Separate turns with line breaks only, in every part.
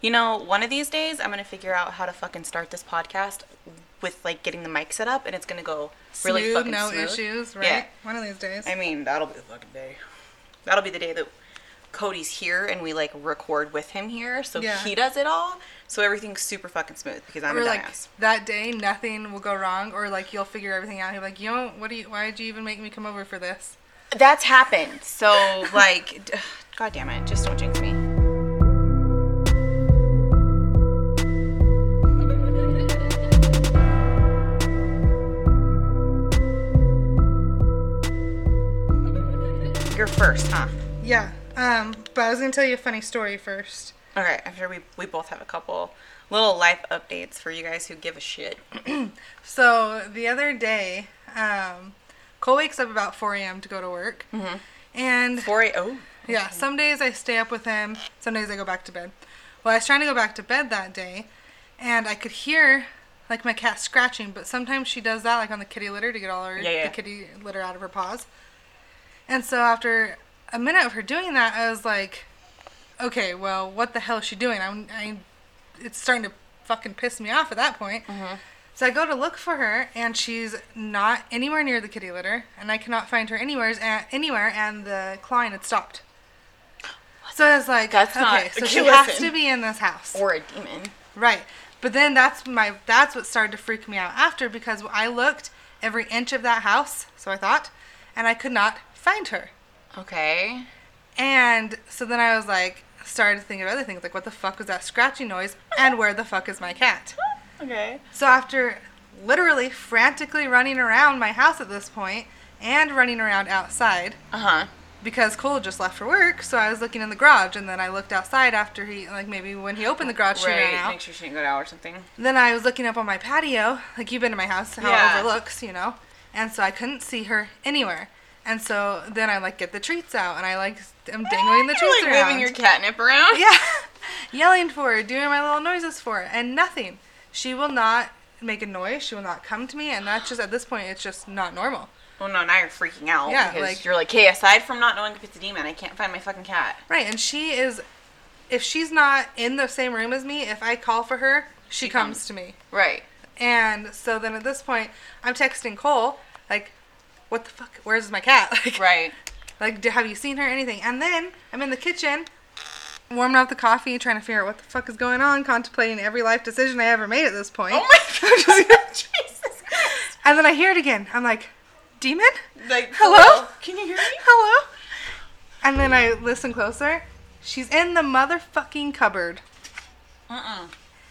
You know, one of these days I'm gonna figure out how to fucking start this podcast with like getting the mic set up, and it's gonna go really
smooth,
fucking
no
smooth.
issues, right?
Yeah.
One of these days.
I mean, that'll be the fucking day. That'll be the day that Cody's here and we like record with him here, so
Yeah.
he does it all, so everything's super fucking smooth because I'm
or
a
like
dumbass.
that day, nothing will go wrong, or like you'll figure everything out. You're like, you know, what do you? Why did you even make me come over for this?
That's happened. So like, god damn it, just don't jinx me. First, huh?
Yeah. Um, but I was gonna tell you a funny story first.
Okay, I'm sure we, we both have a couple little life updates for you guys who give a shit.
So the other day, um, Cole wakes up about 4 a.m. to go to work, mm-hmm. and
4 a.m. oh,
yeah, some days I stay up with him, some days I go back to bed. Well, I was trying to go back to bed that day, and I could hear like my cat scratching, but sometimes she does that like on the kitty litter to get all her
Yeah, yeah.
the kitty litter out of her paws. And so after a minute of her doing that, I was like, okay, well, what the hell is she doing? I'm, I, it's starting to fucking piss me off at that point. Mm-hmm. So I go to look for her, and she's not anywhere near the kitty litter, and I cannot find her anywhere, and, anywhere, and the clawing had stopped. So I was like,
That's
okay,
not-
so she has to be in this house,
or a demon.
right? But then that's my that's what started to freak me out after because I looked every inch of that house, so I thought, and I could not find her.
Okay.
And so then I was like, started to think of other things, like what the fuck was that scratching noise, and where the fuck is my cat?
Okay.
So after literally frantically running around my house at this point and running around outside
Uh huh.
because Cole just left for work, so I was looking in the garage and then I looked outside after he like maybe when he opened the garage she ran
Right.
out.
Make sure she didn't go out or something.
Then I was looking up on my patio, like you've been to my house, how
Yeah.
it overlooks, you know. And so I couldn't see her anywhere. And so then I like get the treats out and I like am dangling the treats around.
You're
treats
like
around.
moving your catnip around.
Yeah. Yelling for her, doing my little noises for her, and nothing. She will not make a noise. She will not come to me, and that's just at this point, it's just not normal.
Well, no, now you're freaking out.
Yeah,
because
like-
you're like, hey, aside from not knowing if it's a demon, I can't find my fucking cat.
Right, and she is, if she's not in the same room as me, if I call for her, she,
She
comes.
comes.
to me.
Right.
And so then at this point, I'm texting Cole, like, what the fuck? Where's my cat? Like,
Right.
like, have you seen her? Anything? And then I'm in the kitchen, warming up the coffee, trying to figure out what the fuck is going on, contemplating every life decision I ever made at this point.
Oh my god. Jesus Christ.
And then I hear it again. I'm like, demon?
Like,
Hello?
Can you hear me?
Hello? And then I listen closer. She's in the motherfucking cupboard.
Uh-uh.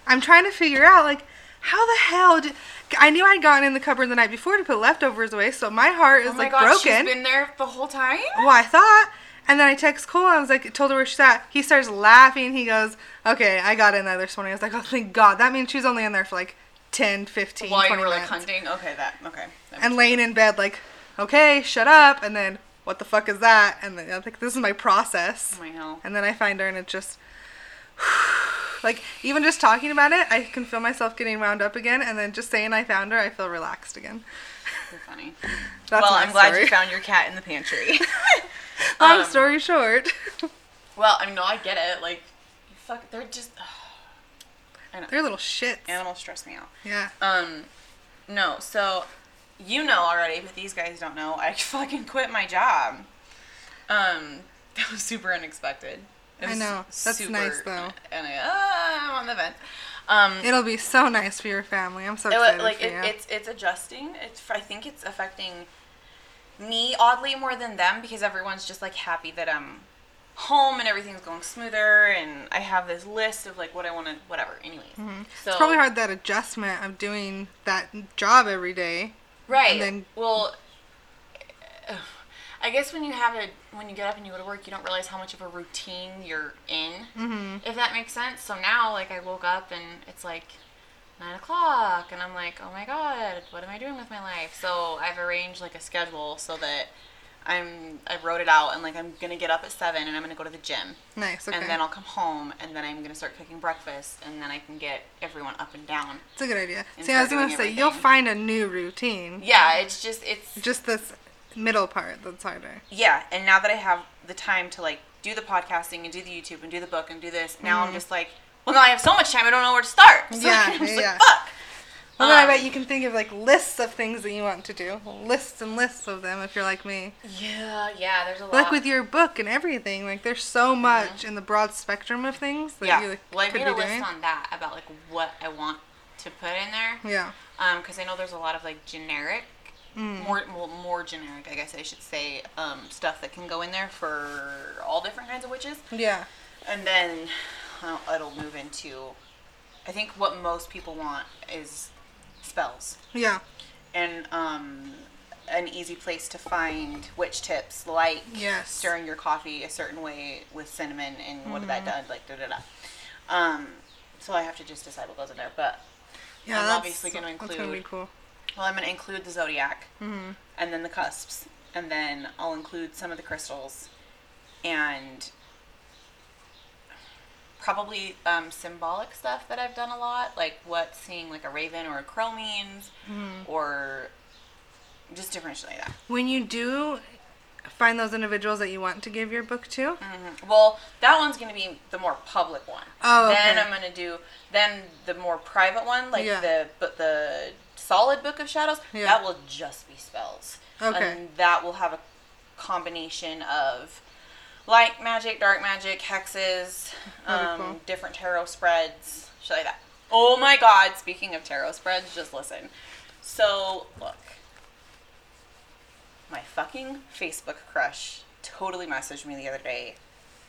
I'm trying to figure out, like, how the hell did. I knew I'd gotten in the cupboard the night before to put leftovers away, so my heart is,
Oh my
like,
god,
broken.
she's been there the whole time?
well, I thought. And then I text Cole. I was like, told her where she's at. He starts laughing. He goes, okay, I got in there this morning. I was like, oh, thank God. That means she's only in there for like 10, 15,
While you
20
were like
minutes.
hunting? Okay, that, okay. That
and laying in bed like, okay, shut up, and then what the fuck is that? And then I'm like, this is my process.
Oh my hell.
And then I find her, and it just like even just talking about it, I can feel myself getting wound up again, and then just saying I found her, I feel relaxed again.
You're funny.
That's
well, I'm glad
story.
you found your cat in the pantry.
Long
Um,
story short,
well, I mean, no, I get it. Like, fuck, they're just. I know.
they're little shits.
Animals stress me out.
Yeah.
Um, no, so you know already, but these guys don't know. I fucking quit my job. Um, that was super unexpected. It
I know. That's nice, though.
And I, uh, I'm on the vent. Um,
It'll be so nice for your family. I'm so excited
wa- like
for
it, it's it's adjusting. It's I think it's affecting me oddly more than them because everyone's just like happy that I'm home and everything's going smoother and I have this list of like what I want to whatever. Anyways, so
Mm-hmm. it's probably hard that adjustment of doing that job every day.
Right.
And then-
well, I guess when you have it, when you get up and you go to work, you don't realize how much of a routine you're in.
Mm-hmm.
If that makes sense. So now, like, I woke up and it's like nine o'clock, and I'm like, oh my god, what am I doing with my life? So I've arranged like a schedule so that I'm I wrote it out, and like I'm gonna get up at seven, and I'm gonna go to the gym.
Nice. Okay.
And then I'll come home, and then I'm gonna start cooking breakfast, and then I can get everyone up and down.
it's a good idea. See, I was gonna say you'll find a new routine.
Yeah, it's just it's
Just this middle part that's harder.
yeah and now that i have the time to like do the podcasting and do the youtube and do the book and do this now i'm just like well, now I have so much time, I don't know where to start. So
Yeah, yeah.
like, fuck.
Well, then I
Um,
bet you can think of like lists of things that you want to do, lists and lists of them if you're like me.
Yeah, yeah. There's a lot.
Like with your book and everything, like there's so much in the broad spectrum of things that
yeah.
you like,
well, I
could
made
be
a list on that about like what I want to put in there.
Yeah.
Um, because I know there's a lot of like generic,
Mm.
more well, more generic, I guess I should say, um, stuff that can go in there for all different kinds of witches.
Yeah.
And then uh, it'll move into, I think what most people want is spells.
Yeah.
And um, an easy place to find witch tips, like
Yes.
stirring your coffee a certain way with cinnamon and what did
Mm-hmm.
that do, like da da da. Um, so I have to just decide what goes in there. But
Yeah.
I'm obviously gonna
That's gonna be
include-
cool.
Well, I'm gonna include the zodiac,
hmm
and then the cusps, and then I'll include some of the crystals, and probably um, symbolic stuff that I've done a lot, like what seeing like a raven or a crow means,
Mm-hmm.
or just different shit like that.
When you do find those individuals that you want to give your book to,
hmm Well, that one's gonna be the more public one.
Oh,
Then. I'm gonna do then the more private one, like
Yeah.
the but the solid book of shadows.
Yeah.
That will just be spells.
Okay.
And that will have a combination of light magic, dark magic, hexes, um,
cool.
different tarot spreads, shit like that. Oh my God! Speaking of tarot spreads, just listen. So look, my fucking Facebook crush totally messaged me the other day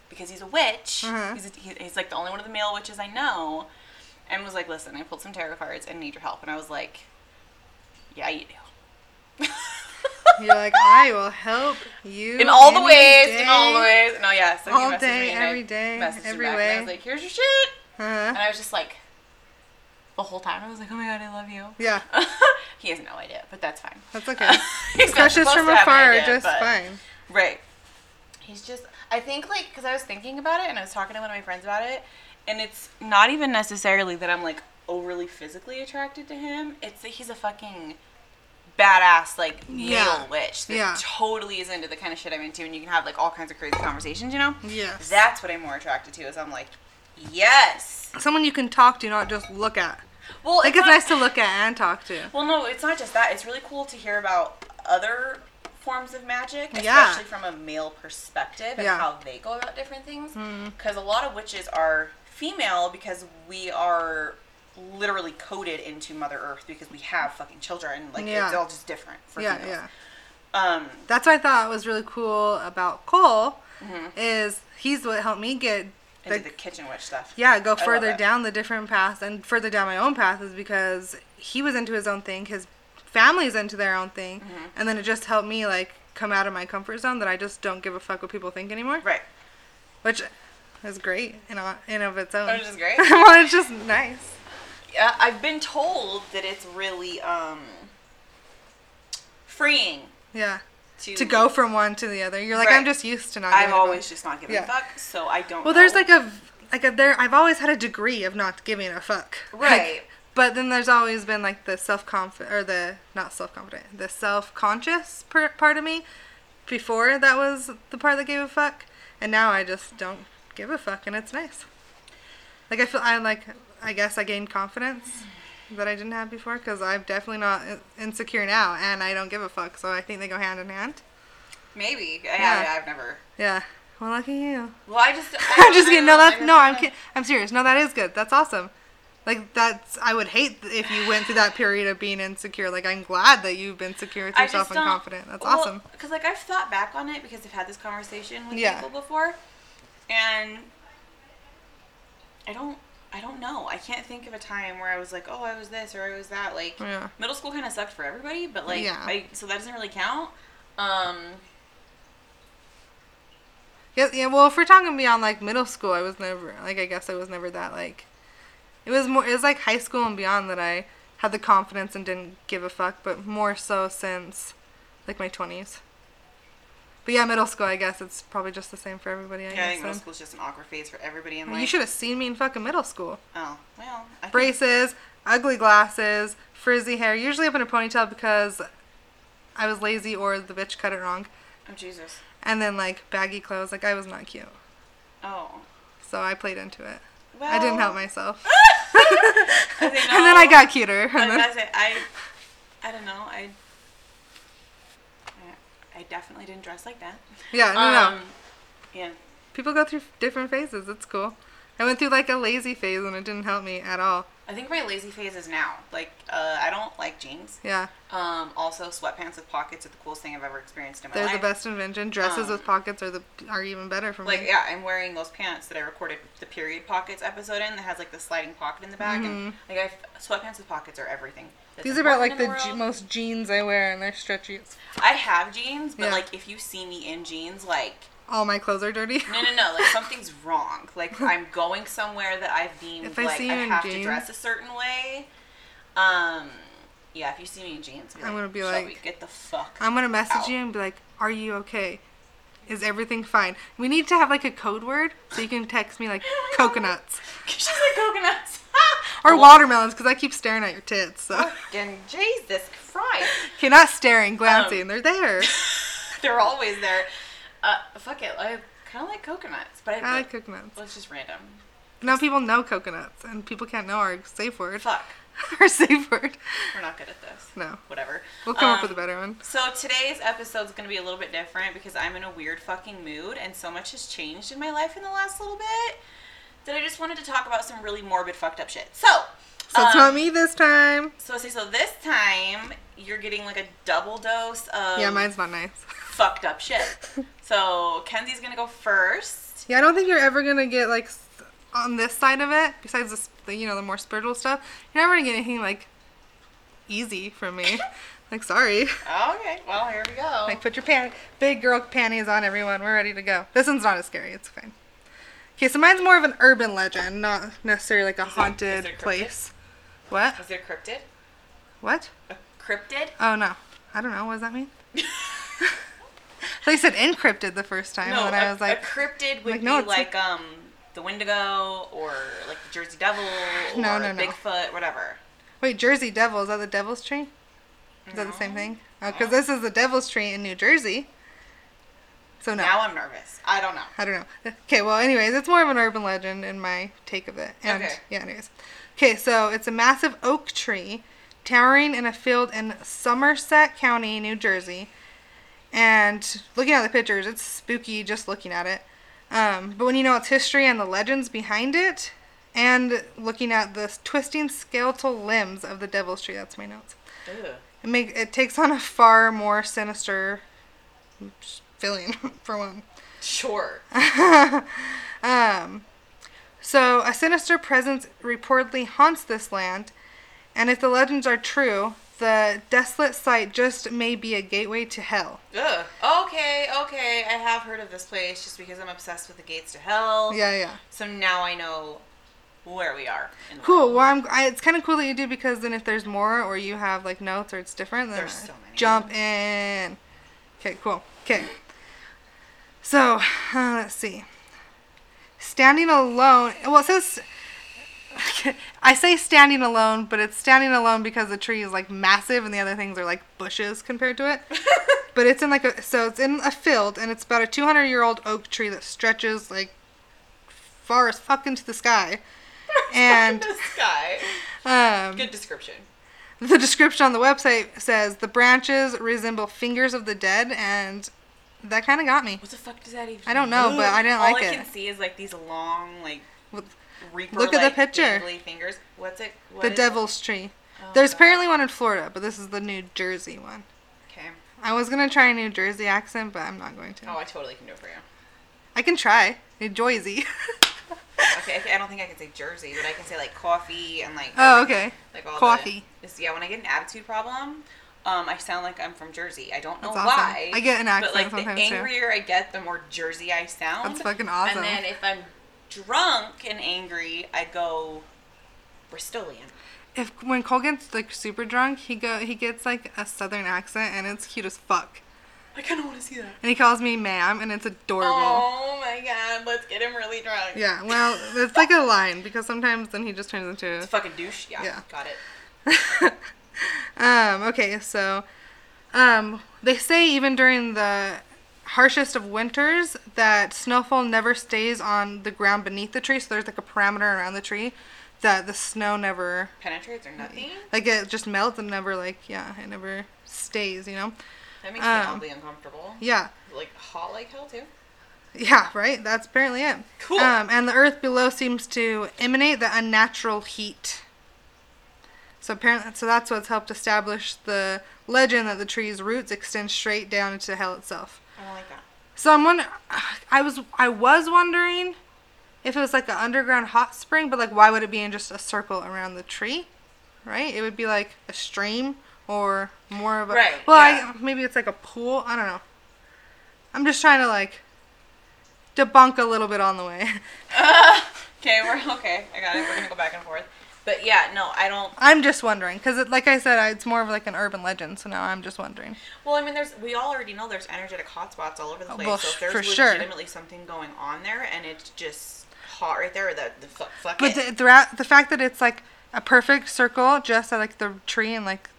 because he's a witch.
Uh-huh.
He's, a, he, he's like the only one of the male witches I know, and was like, "Listen, I pulled some tarot cards and need your help." And I was like, "Yeah, you do."
you're like, I will help you
in all the ways, in all the ways. No, yeah. So
All
he messaged
day,
me and I
every day,
messaged him
every
back, And
way.
I was like, "Here's your shit,"
Uh-huh.
and I was just like, the whole time I was like, "Oh my god, I love you."
Yeah,
he has no idea, but that's fine.
that's okay.
He's
Crushes from
to have an
afar
idea,
just
but-
fine.
Right. He's just, I think, like, because I was thinking about it and I was talking to one of my friends about it, and it's not even necessarily that I'm, like, overly physically attracted to him. It's that he's a fucking badass, like, male
Yeah.
witch that
Yeah.
totally is into the kind of shit I'm into, and you can have, like, all kinds of crazy conversations, you know?
Yes.
That's what I'm more attracted to, is I'm like, yes.
Someone you can talk to, not just look at.
Well,
Like it's
not-
nice to look at and talk to.
Well, no, it's not just that. It's really cool to hear about other forms of magic,
Yeah.
especially from a male perspective and
Yeah.
how they go about different things.
Mm-hmm.
Because a lot of witches are female because we are literally coded into Mother Earth because we have fucking children. Like
Yeah.
it's all just different for
Yeah,
females.
yeah.
Um,
That's what I thought was really cool about Cole
mhm.
is he's what helped me get
into
the
the kitchen witch stuff.
yeah go further down the different paths and further down my own path is because he was into his own thing, his family's into their own thing,
Mm-hmm.
and then it just helped me like come out of my comfort zone that I just don't give a fuck what people think anymore,
Right.
which is great in o- in of its own.
Which is great.
well, it's just nice.
I've been told that it's really um freeing
Yeah,
to
to go from one to the other. You're like
Right.
I'm just used to not.
I've
giving a fuck.
always just not giving
Yeah.
a fuck, so I don't.
Well, there's like a like a there. I've always had a degree of not giving a fuck. Like,
Right.
but then there's always been like the self confident or the not self confident, the self conscious per- part of me. Before that was the part that gave a fuck, and now I just don't give a fuck, and it's nice. Like I feel I like I guess I gained confidence that I didn't have before because I'm definitely not insecure now, and I don't give a fuck. So I think they go hand in hand.
maybe. I,
Yeah.
I, I've never.
Yeah. Well, lucky you.
Well, I just. I
I'm just kidding. No, that's no. I'm kidding. I'm serious. No, that is good. That's awesome. Like that's. I would hate if you went through that period of being insecure. Like I'm glad that you've been secure with yourself and confident. That's
well,
awesome.
Because like I've thought back on it because I've had this conversation with
Yeah.
people before, and I don't. I don't know. I can't think of a time where I was like, oh, I was this or I was that. Like
Yeah.
middle school kind of sucked for everybody, but like,
Yeah.
I, so that doesn't really count. Um,
Yeah. Yeah. Well, if we're talking beyond like middle school, I was never like. I guess I was never that like. It was more. It was like high school and beyond that I had the confidence and didn't give a fuck. But more so since, like my twenties. But yeah, middle school. I guess it's probably just the same for everybody. I
yeah, I
guess.
think middle school's just an awkward phase for everybody in
Well,
life.
you should have seen me in fucking middle school.
Oh well, I think-
braces, ugly glasses, frizzy hair, usually up in a ponytail because I was lazy or the bitch cut it wrong.
Oh Jesus.
And then like baggy clothes, like I was not cute.
Oh.
So I played into it. I didn't help myself.
I
and then I got cuter.
I,
then,
I, say, I, I don't know. I, I definitely didn't dress like that.
yeah, no, no.
Um, yeah.
People go through different phases. It's cool. I went through like a lazy phase and it didn't help me at all.
I think my lazy phase is now. Like, uh, I don't like jeans.
Yeah,
Um, also, sweatpants with pockets are the coolest thing I've ever experienced in my life.
they're the best invention. Dresses
Um,
with pockets are the are even better for
Like,
me.
Like, yeah, I'm wearing those pants that I recorded the period pockets episode in that has like the sliding pocket in the back, and like I sweatpants with pockets are everything.
These are about like the
in
most jeans I wear, and they're stretchy.
I have jeans, but
Yeah.
like if you see me in jeans, like
All my clothes are dirty.
no, no, no, like something's wrong. Like I'm going somewhere that I've deemed
If I
like
see
I
you in
have to dress a certain way. Um, yeah, if you see me in jeans,
I'm
like,
gonna be like-
get the fuck.
I'm gonna message
Ow.
you and be like, "Are you okay? Is everything fine?" We need to have like a code word so you can text me like coconuts
She's like coconuts.
or watermelons because I keep staring at your tits. So
Fucking Jesus Christ.
okay, not staring, glancing.
Um,
They're there.
They're always there. Uh, fuck it. I kind of like coconuts, but I,
I like coconuts.
well, it's just random.
Now people know coconuts, and people can't know our safe word.
Fuck.
our safe word.
We're not good at this.
No,
Whatever.
we'll come up
Um,
with a better one.
So today's episode is going to be a little bit different because I'm in a weird fucking mood and so much has changed in my life in the last little bit that I just wanted to talk about some really morbid fucked up shit. So,
So it's
um,
not me this time.
So say so this time you're getting like a double dose of
Yeah, mine's not nice.
fucked up shit. so Kenzie's gonna go first.
Yeah, I don't think you're ever gonna get like on this side of it. Besides the, you know, the more spiritual stuff, you're never gonna get anything like easy from me. like, sorry.
Okay, well here we go.
Like, put your pan- big girl panties on, everyone. We're ready to go. This one's not as scary. It's fine. Okay, so mine's more of an urban legend, not necessarily like a
Is
haunted
cryptid?
place. What?
Is it a cryptid?
What?
A cryptid?
Oh no, I don't know. What does that mean? they said encrypted the first time,
No,
and
a,
I was like,
a cryptid would
like, no,
be like um the Wendigo or like the Jersey Devil or
No, no.
Bigfoot, whatever.
wait, Jersey Devil is that the Devil's Tree? Is that the same thing? Oh, because this is the Devil's Tree in New Jersey. So no,
Now I'm nervous. I don't know.
I don't know. Okay, well, anyways, it's more of an urban legend in my take of it. And
Okay.
yeah, anyways. Okay, so it's a massive oak tree towering in a field in Somerset County, New Jersey. And looking at the pictures, it's spooky just looking at it. Um, but when you know its history and the legends behind it, and looking at the twisting skeletal limbs of the devil's tree, that's my notes. It make it takes on a far more sinister feeling for one.
Sure.
um, so a sinister presence reportedly haunts this land, and if the legends are true, the desolate site just may be a gateway to hell.
Ugh. Okay, okay. I have heard of this place just because I'm obsessed with the gates to hell.
Yeah, yeah.
So now I know where we are. In
Cool.
world.
Well, I'm. I, it's kind of cool that you do because then if there's more or you have like notes or it's different, then
so
jump in. Okay. Cool. Okay. So uh, let's see. Standing alone. Well, it says. I say standing alone, but it's standing alone because the tree is like massive and the other things are like bushes compared to it. but it's in like a so it's in a field and it's about a 200 year old oak tree that stretches like far as fuck into the sky. And
the sky.
um,
Good description.
the description on the website says the branches resemble fingers of the dead, and that kind of got me.
What the fuck does that even?
I don't know, but I didn't
All
like it.
All I can see is like these long, like reaper.
Look at the picture.
Fingers. What's it? What
the
is it?
devil's tree.
Oh,
There's
God.
apparently one in Florida, but this is the New Jersey one.
Okay.
I was gonna try a New Jersey accent, but I'm not going to.
Oh, I totally can do it for you.
I can try. New Jersey.
Okay, I don't think I can say Jersey, but I can say like coffee and like.
oh, okay.
Like all
Coffee.
The, yeah, when I get an attitude problem, um, I sound like I'm from Jersey. I don't know
awesome.
why.
I get an accent
But like
sometimes,
the
too.
angrier I get, the more Jersey I sound.
That's fucking awesome.
And then if I'm drunk and angry, I go Bristolian.
If when Cole gets like super drunk, he go he gets like a southern accent, and it's cute as fuck.
I kind of want to see that.
And he calls me ma'am, and it's adorable.
Oh my god, let's get him really drunk.
Yeah, well, it's like a line because sometimes then he just turns into
It's a fucking douche. Yeah,
Yeah.
got it.
um. Okay, so, um, they say even during the harshest of winters that snowfall never stays on the ground beneath the tree. So there's like a parameter around the tree that the snow never
Penetrates or nothing?
like it just melts and never like yeah it never stays. You know.
That makes me
Um,
oddly uncomfortable.
Yeah.
Like hot like hell too.
Yeah, right. That's apparently it.
Cool.
Um, and the earth below seems to emanate the unnatural heat. So apparently, so that's what's helped establish the legend that the tree's roots extend straight down into hell itself.
I don't like that.
So I'm wondering, I was I was wondering if it was like an underground hot spring, but like why would it be in just a circle around the tree, right? It would be like a stream or more of a
Right,
Well,
yeah.
I, maybe it's like a pool. I don't know. I'm just trying to like debunk a little bit on the way.
Okay, we're okay. I got it. We're gonna go back and forth. But yeah, no, I don't.
I'm just wondering because, like I said, I- it's more of like an urban legend. So now I'm just wondering.
Well, I mean, there's we all already know there's energetic hotspots all over the
Oh,
place.
well,
so if there's
for sure.
legitimately something going on there and it's just hot right there, that the fuck, fuck
But
it.
the, the the fact that it's like a perfect circle just at like the tree and like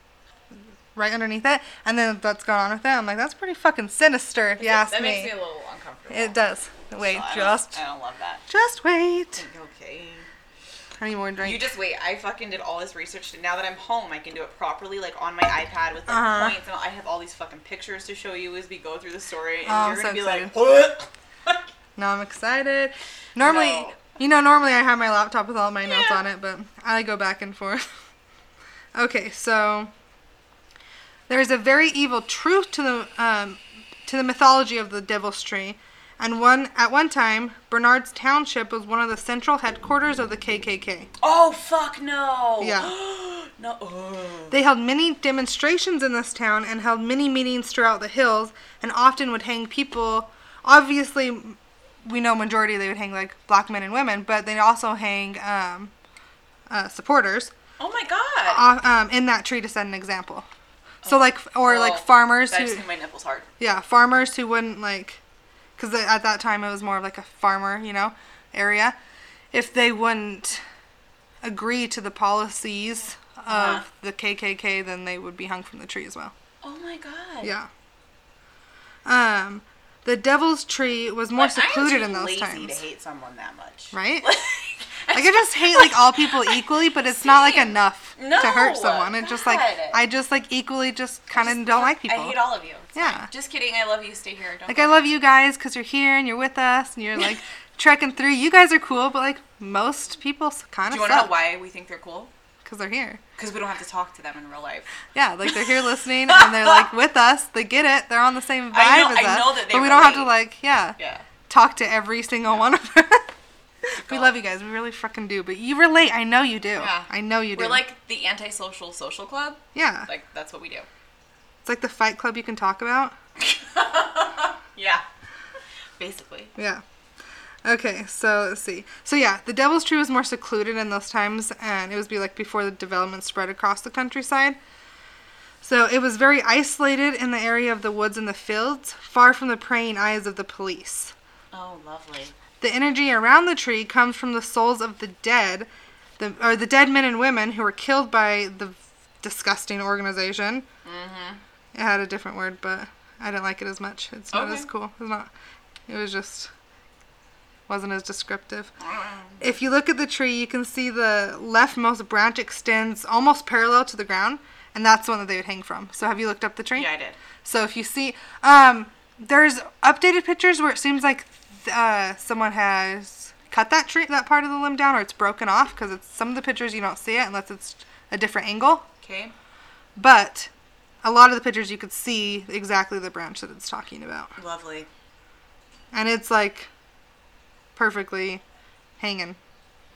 right underneath it, and then that's going on with it, I'm like, that's pretty fucking sinister if you ask
that
me.
makes me a little uncomfortable.
It does. Wait,
So I don't-
just
I don't love that.
just wait.
Okay.
I need more drink.
You just wait. I fucking did all this research. Now that I'm home, I can do it properly, like on my iPad with like
Uh-huh.
points, and I have all these fucking pictures to show you as we go through the story. And
Oh, I'm
you're gonna
so
be like,
excited.
what?
now I'm excited. Normally,
No.
you know, normally I have my laptop with all my notes
Yeah.
on it, but I go back and forth. okay, so there's a very evil truth to the um, to the mythology of the Devil's Tree, and one at one time Bernards Township was one of the central headquarters of the KKK.
oh fuck no.
Yeah.
no. Ugh.
They held many demonstrations in this town and held many meetings throughout the hills and often would hang people. Obviously, we know majority they would hang like black men and women, but they also hang um, uh, supporters
Oh my god.
uh, um, in that tree to set an example. So like, or
Oh,
like farmers
That
who,
just my nipples hard.
yeah, farmers who wouldn't like, because at that time it was more of like a farmer, you know, area. If they wouldn't agree to the policies of
Uh-huh.
the KKK, then they would be hung from the tree as well.
Oh my god.
Yeah. Um, the Devil's Tree was more
Like,
secluded in those
lazy
times,
to hate someone that much.
right?
Like,
I just hate like all people equally, but it's not like enough
No,
to hurt someone. It's just like I just like equally just kind of don't like people.
I hate all of you. It's
Yeah.
fine. Just kidding. I love you. Stay here. Don't
Like I love you guys because you're here and you're with us and you're like trekking through. You guys are cool, but like most people kind of.
Do you want to know why we think they're cool?
because they're here.
Because we don't have to talk to them in real life.
Yeah, like they're here listening and they're like with us. They get it. They're on the same vibe
I know-
as
I
us.
know that they
but we don't have to like yeah.
Yeah.
talk to every single one of them. we love you guys. We really fucking do. But you relate. I know you do.
Yeah.
I know you do.
We're like the antisocial social social club.
yeah.
Like that's what we do.
it's like the fight club you can talk about.
Yeah. Basically.
Yeah. Okay, so let's see. So yeah, the Devil's Tree was more secluded in those times, and it was be like before the development spread across the countryside. So it was very isolated in the area of the woods and the fields, far from the praying eyes of the police.
Oh, lovely.
The energy around the tree comes from the souls of the dead, the or the dead men and women who were killed by the disgusting organization.
Mm-hmm.
It had a different word, but I didn't like it as much. It's not as cool. It's not. It was just wasn't as descriptive. If you look at the tree, you can see the leftmost branch extends almost parallel to the ground, and that's the one that they would hang from. So have you looked up the tree?
Yeah, I did.
So if you see, um, there's updated pictures where it seems like uh, someone has cut that tree, that part of the limb down, or it's broken off because it's some of the pictures you don't see it unless it's a different angle.
Okay.
But a lot of the pictures you could see exactly the branch that it's talking about,
Lovely.
and it's like perfectly hanging.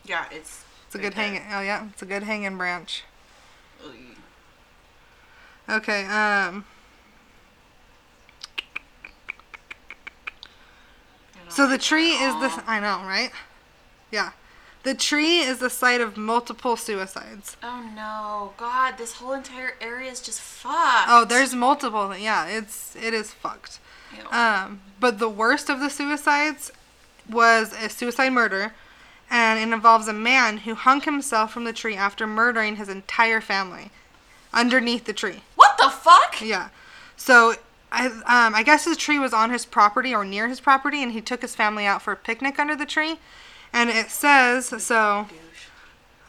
Yeah, it's.
It's a good hanging. Oh yeah, it's a good hanging branch. Okay. Um. So the tree is the I know, right? Yeah. The tree is the site of multiple suicides.
Oh no, God! This whole entire area is just fucked.
Oh, there's multiple. Yeah, it's it is fucked.
Ew.
Um, but the worst of the suicides was a suicide murder, and it involves a man who hung himself from the tree after murdering his entire family underneath the tree.
what the fuck?
Yeah. So I um I guess his tree was on his property or near his property, and he took his family out for a picnic under the tree. And it says so.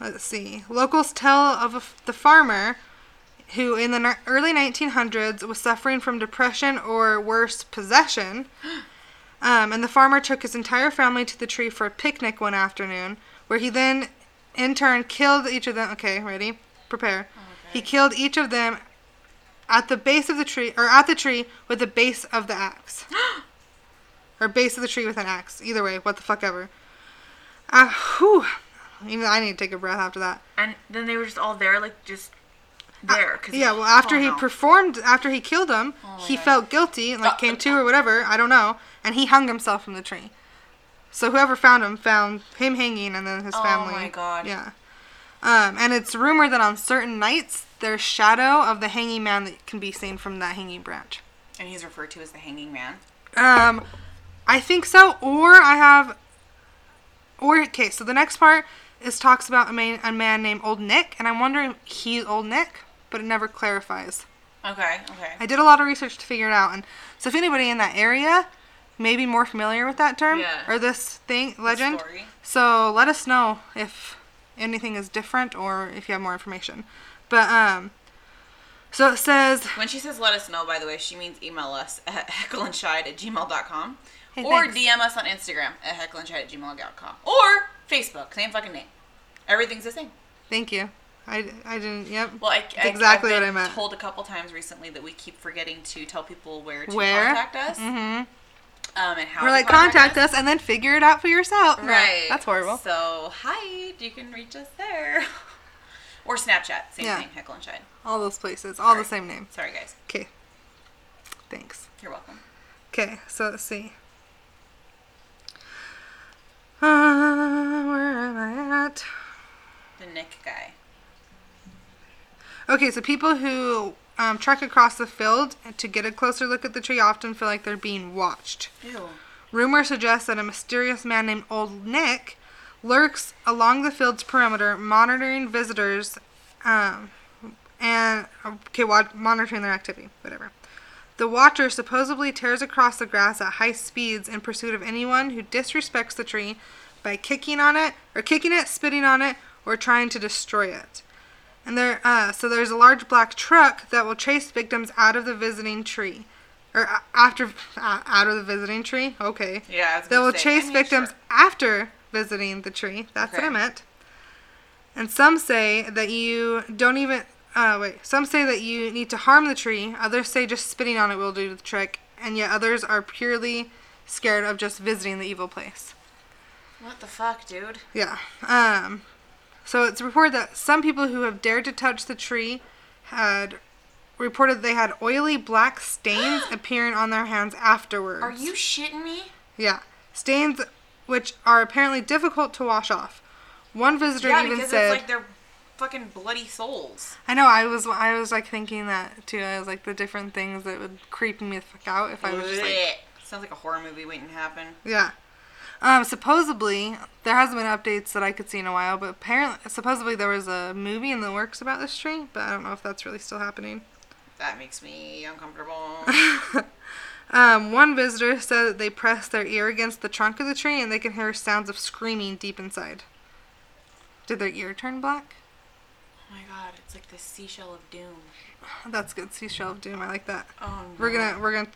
Let's see. Locals tell of a the farmer who, in the early 1900s, was suffering from depression or worse, possession. Um, and the farmer took his entire family to the tree for a picnic one afternoon, where he then, in turn, killed each of them. Okay, ready? Prepare. He killed each of them at the base of the tree, or at the tree with the base of the axe. or base of the tree with an axe. Either way, what the fuck ever. Uh, whew. Even I need to take a breath after that.
And then they were just all there, like just there. Cause
Uh, Yeah, well, after
oh,
he
no.
performed, after he killed him,
Oh
he
God.
felt guilty and like
Uh,
came to or whatever. I don't know, and he hung himself from the tree. So whoever found him found him hanging, and then his
Oh
family.
my God.
Yeah. Um, and it's rumored that on certain nights there's shadow of the hanging man that can be seen from that hanging branch.
And he's referred to as the hanging man.
Um, I think so. Or I have. Or okay, so the next part is talks about a man, a man named Old Nick, and I'm wondering if he's Old Nick, but it never clarifies.
Okay, okay.
I did a lot of research to figure it out, and so if anybody in that area may be more familiar with that term
Yeah.
or this thing legend, so let us know if anything is different or if you have more information. But um, so it says
When she says let us know, by the way, she means email us at hecklandshide at gmail.com.
Hey,
or
thanks.
DM us on Instagram at hecklandshide at gmail.com. Or Facebook, same fucking name. Everything's the same.
thank you. I, I didn't. Yep.
Well, I, I,
exactly
I've
what I meant.
told a couple times recently that we keep forgetting to tell people where to
Where?
contact us.
Mm-hmm.
Um, and how
We're like contact us and then figure it out for yourself. No,
Right.
that's horrible.
So, hi, you can reach us there. or Snapchat, same
Yeah.
thing, Heckle and Shine.
All those places, all the same name.
Sorry, guys.
Okay. Thanks.
You're welcome.
Okay, so let's see. Uh, where am I at?
The Nick guy.
Okay, so people who um, trek across the field to get a closer look at the tree often feel like they're being watched.
Ew.
Rumor suggests that a mysterious man named Old Nick lurks along the field's perimeter, monitoring visitors, um, and okay, monitoring their activity, whatever. The watcher supposedly tears across the grass at high speeds in pursuit of anyone who disrespects the tree by kicking on it, or kicking it, spitting on it, or trying to destroy it. And there, uh, so there's a large black truck that will chase victims out of the visiting tree, or after uh, out of the visiting tree. Okay.
Yeah, I was
They will
say,
chase victims
sure.
after visiting the tree. That's what I meant. And some say that you don't even. Uh, wait. Some say that you need to harm the tree. Others say just spitting on it will do the trick. And yet others are purely scared of just visiting the evil place.
What the fuck, dude?
Yeah. Um. So it's reported that some people who have dared to touch the tree had reported they had oily black stains appearing on their hands afterwards.
Are you shitting me?
Yeah, stains which are apparently difficult to wash off. One visitor
Yeah,
even
because
said,
it's like they're fucking bloody souls.
"I know." I was, I was like thinking that too. I was like the different things that would creep me the fuck out if I was just like.
Sounds like a horror movie waiting to happen.
yeah. Um, supposedly there hasn't been updates that I could see in a while, but apparently, supposedly there was a movie in the works about this tree, but I don't know if that's really still happening.
That makes me uncomfortable.
Um, one visitor said that they pressed their ear against the trunk of the tree and they can hear sounds of screaming deep inside. Did their ear turn black?
oh my god, it's like the seashell of doom.
That's good. Seashell of Doom. I like that.
Oh no.
We're gonna we're gonna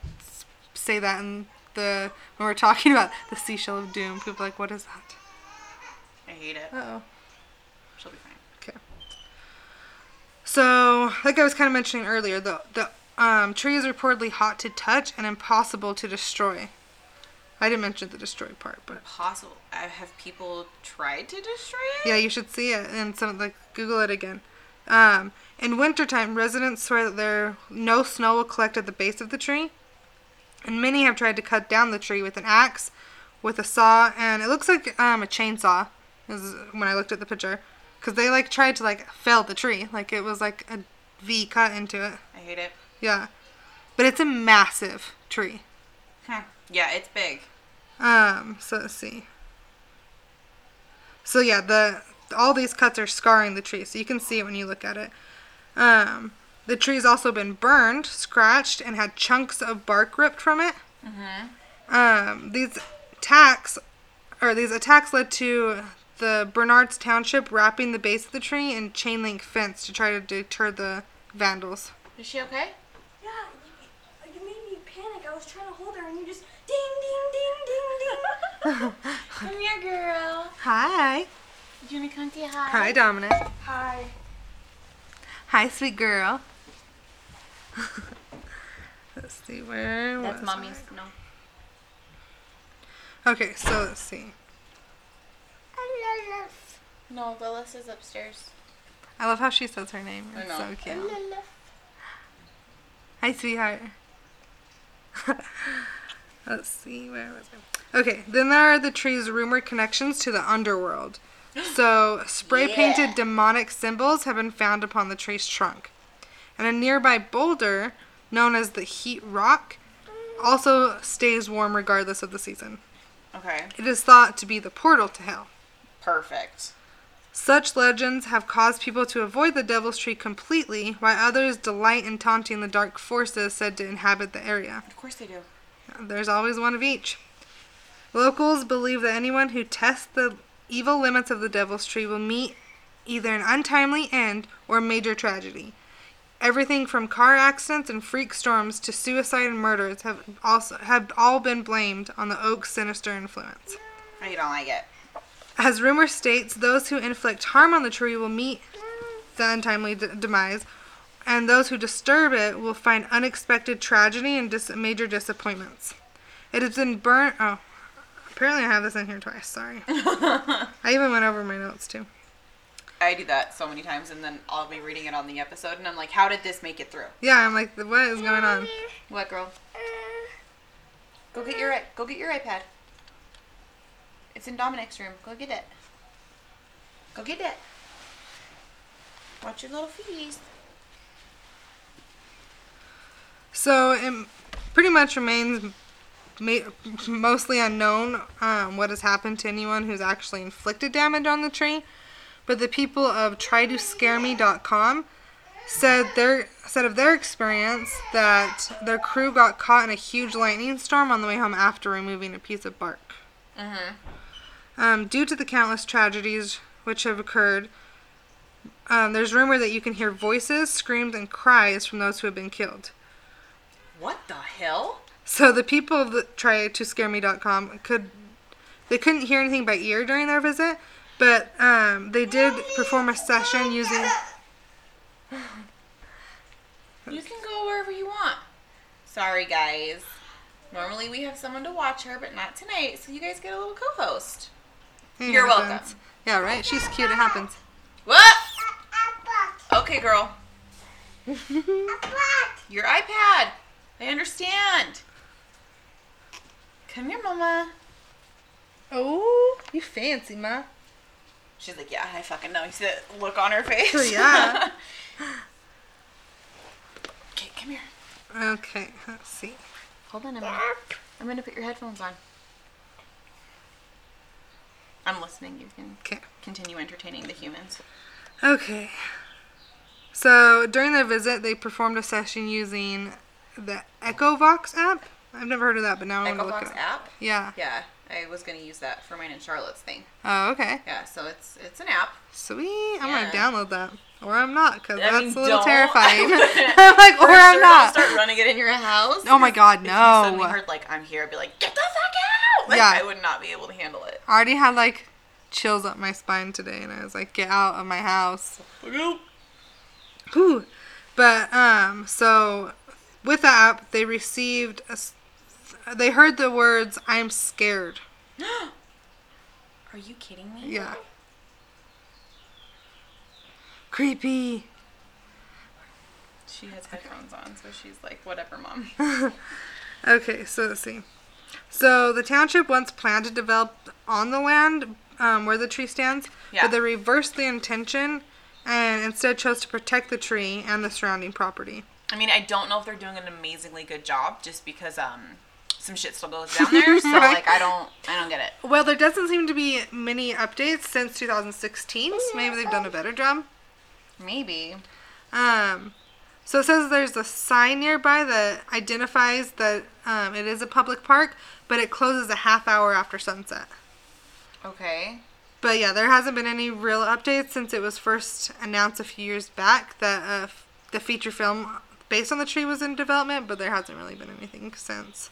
say that in the when we're talking about the Seashell of Doom. People are like, what is that?
I hate it.
Uh oh.
She'll be fine.
Okay. So, like I was kind of mentioning earlier, the the um, tree is reportedly hot to touch and impossible to destroy. I didn't mention the destroy part, but
Possible. Uh, have people tried to destroy it?
yeah, you should see it and some like Google it again. Um, in wintertime, residents swear that there no snow will collect at the base of the tree, and many have tried to cut down the tree with an axe, with a saw, and it looks like um, a chainsaw. Is when I looked at the picture, because they like tried to like fell the tree, like it was like a V cut into it.
I hate it.
Yeah, but it's a massive tree.
Hmm. Yeah, it's big.
Um, so let's see. So yeah, the all these cuts are scarring the tree, so you can see it when you look at it. Um, The tree's also been burned, scratched, and had chunks of bark ripped from it. Mhm. Um, these attacks, or these attacks, led to the Bernards Township wrapping the base of the tree in chain link fence to try to deter the vandals.
Is she okay?
Yeah, you, you made me panic. I was trying to hold her, and you just ding, ding, ding, ding, ding.
Come here, girl.
Hi.
Do you want to come say hi?
Hi, Dominic.
Hi.
Hi, sweet girl. let's see where.
That's mommy's. No.
Okay, so let's see.
No, Lilith is upstairs.
I love how she says her name.
I
It's
know.
so cute. Hi, sweetheart. Let's see, where was it? Okay, then there are the tree's rumored connections to the underworld. So, spray painted
Yeah.
demonic symbols have been found upon the tree's trunk. And a nearby boulder, known as the Heat Rock, also stays warm regardless of the season.
Okay.
It is thought to be the portal to hell.
Perfect.
Such legends have caused people to avoid the Devil's Tree completely, while others delight in taunting the dark forces said to inhabit the area.
Of course they do.
There's always one of each. Locals believe that anyone who tests the evil limits of the Devil's Tree will meet either an untimely end or major tragedy. Everything from car accidents and freak storms to suicide and murders have also have all been blamed on the oak's sinister influence.
I don't like it.
As rumor states, those who inflict harm on the tree will meet the untimely d- demise, and those who disturb it will find unexpected tragedy and dis- major disappointments. It has been burnt. Oh, apparently I have this in here twice. Sorry. I even went over my notes too.
I do that so many times, and then I'll be reading it on the episode, and I'm like, how did this make it through?
Yeah, I'm like, what is going on?
What, girl? Go get your go get your iPad. It's in Dominic's room. Go get it. Go get it. Watch your little fees.
So it pretty much remains ma- mostly unknown um, what has happened to anyone who's actually inflicted damage on the tree. But the people of trytoscareme.com said their said of their experience that their crew got caught in a huge lightning storm on the way home after removing a piece of bark.
Mm-hmm.
Um, due to the countless tragedies which have occurred, um, there's rumor that you can hear voices, screams, and cries from those who have been killed.
What the hell?
So the people that try to scare me.com could they couldn't hear anything by ear during their visit, but um, they did perform a session using
You can go wherever you want. Sorry, guys. Normally we have someone to watch her, but not tonight, so you guys get a little co-host.
It
You're
happens.
welcome.
Yeah, right. She's cute. It happens.
What? Okay, girl. Your iPad. I understand. Come here, Mama.
Oh, you fancy, ma.
She's like, yeah, I fucking know. You see that look on her face?
Oh, yeah.
okay, come here.
Okay, let's see.
Hold on a minute. I'm gonna put your headphones on. I'm listening. You can
Okay.
continue entertaining the humans.
Okay. So during their visit, they performed a session using the EchoVox app. I've never heard of that, but now I want to look it up.
app.
Yeah.
Yeah, I was gonna use that for mine and Charlotte's thing.
Oh, okay.
Yeah, so it's it's an app.
Sweet. I'm
Yeah.
gonna download that, or I'm not, cause
I
that's
mean,
a little
don't.
terrifying. I'm like, or
For
I'm
sure,
not.
Start running it in your house.
Oh my God,
If you suddenly
no.
heard like I'm here, I'd be like, get the fuck out! Like,
Yeah.
I would not be able to handle it.
I already had like chills up my spine today, and I was like, get out of my house. Whew. But um, so with the app, they received, they heard the words "I'm scared."
Are you kidding me?
Yeah. Creepy.
She has headphones on, so she's like, whatever, mom.
Okay, so let's see. So the township once planned to develop on the land um, where the tree stands,
Yeah.
but they reversed the intention and instead chose to protect the tree and the surrounding property.
I mean, I don't know if they're doing an amazingly good job, just because um some shit still goes down there. So like, I don't, I don't get it.
Well, there doesn't seem to be many updates since 2016, so maybe they've done a better job.
Maybe.
Um, So it says there's a sign nearby that identifies that um, it is a public park, but it closes a half hour after sunset.
Okay.
But yeah, there hasn't been any real updates since it was first announced a few years back that uh, the feature film based on the tree was in development, but there hasn't really been anything since.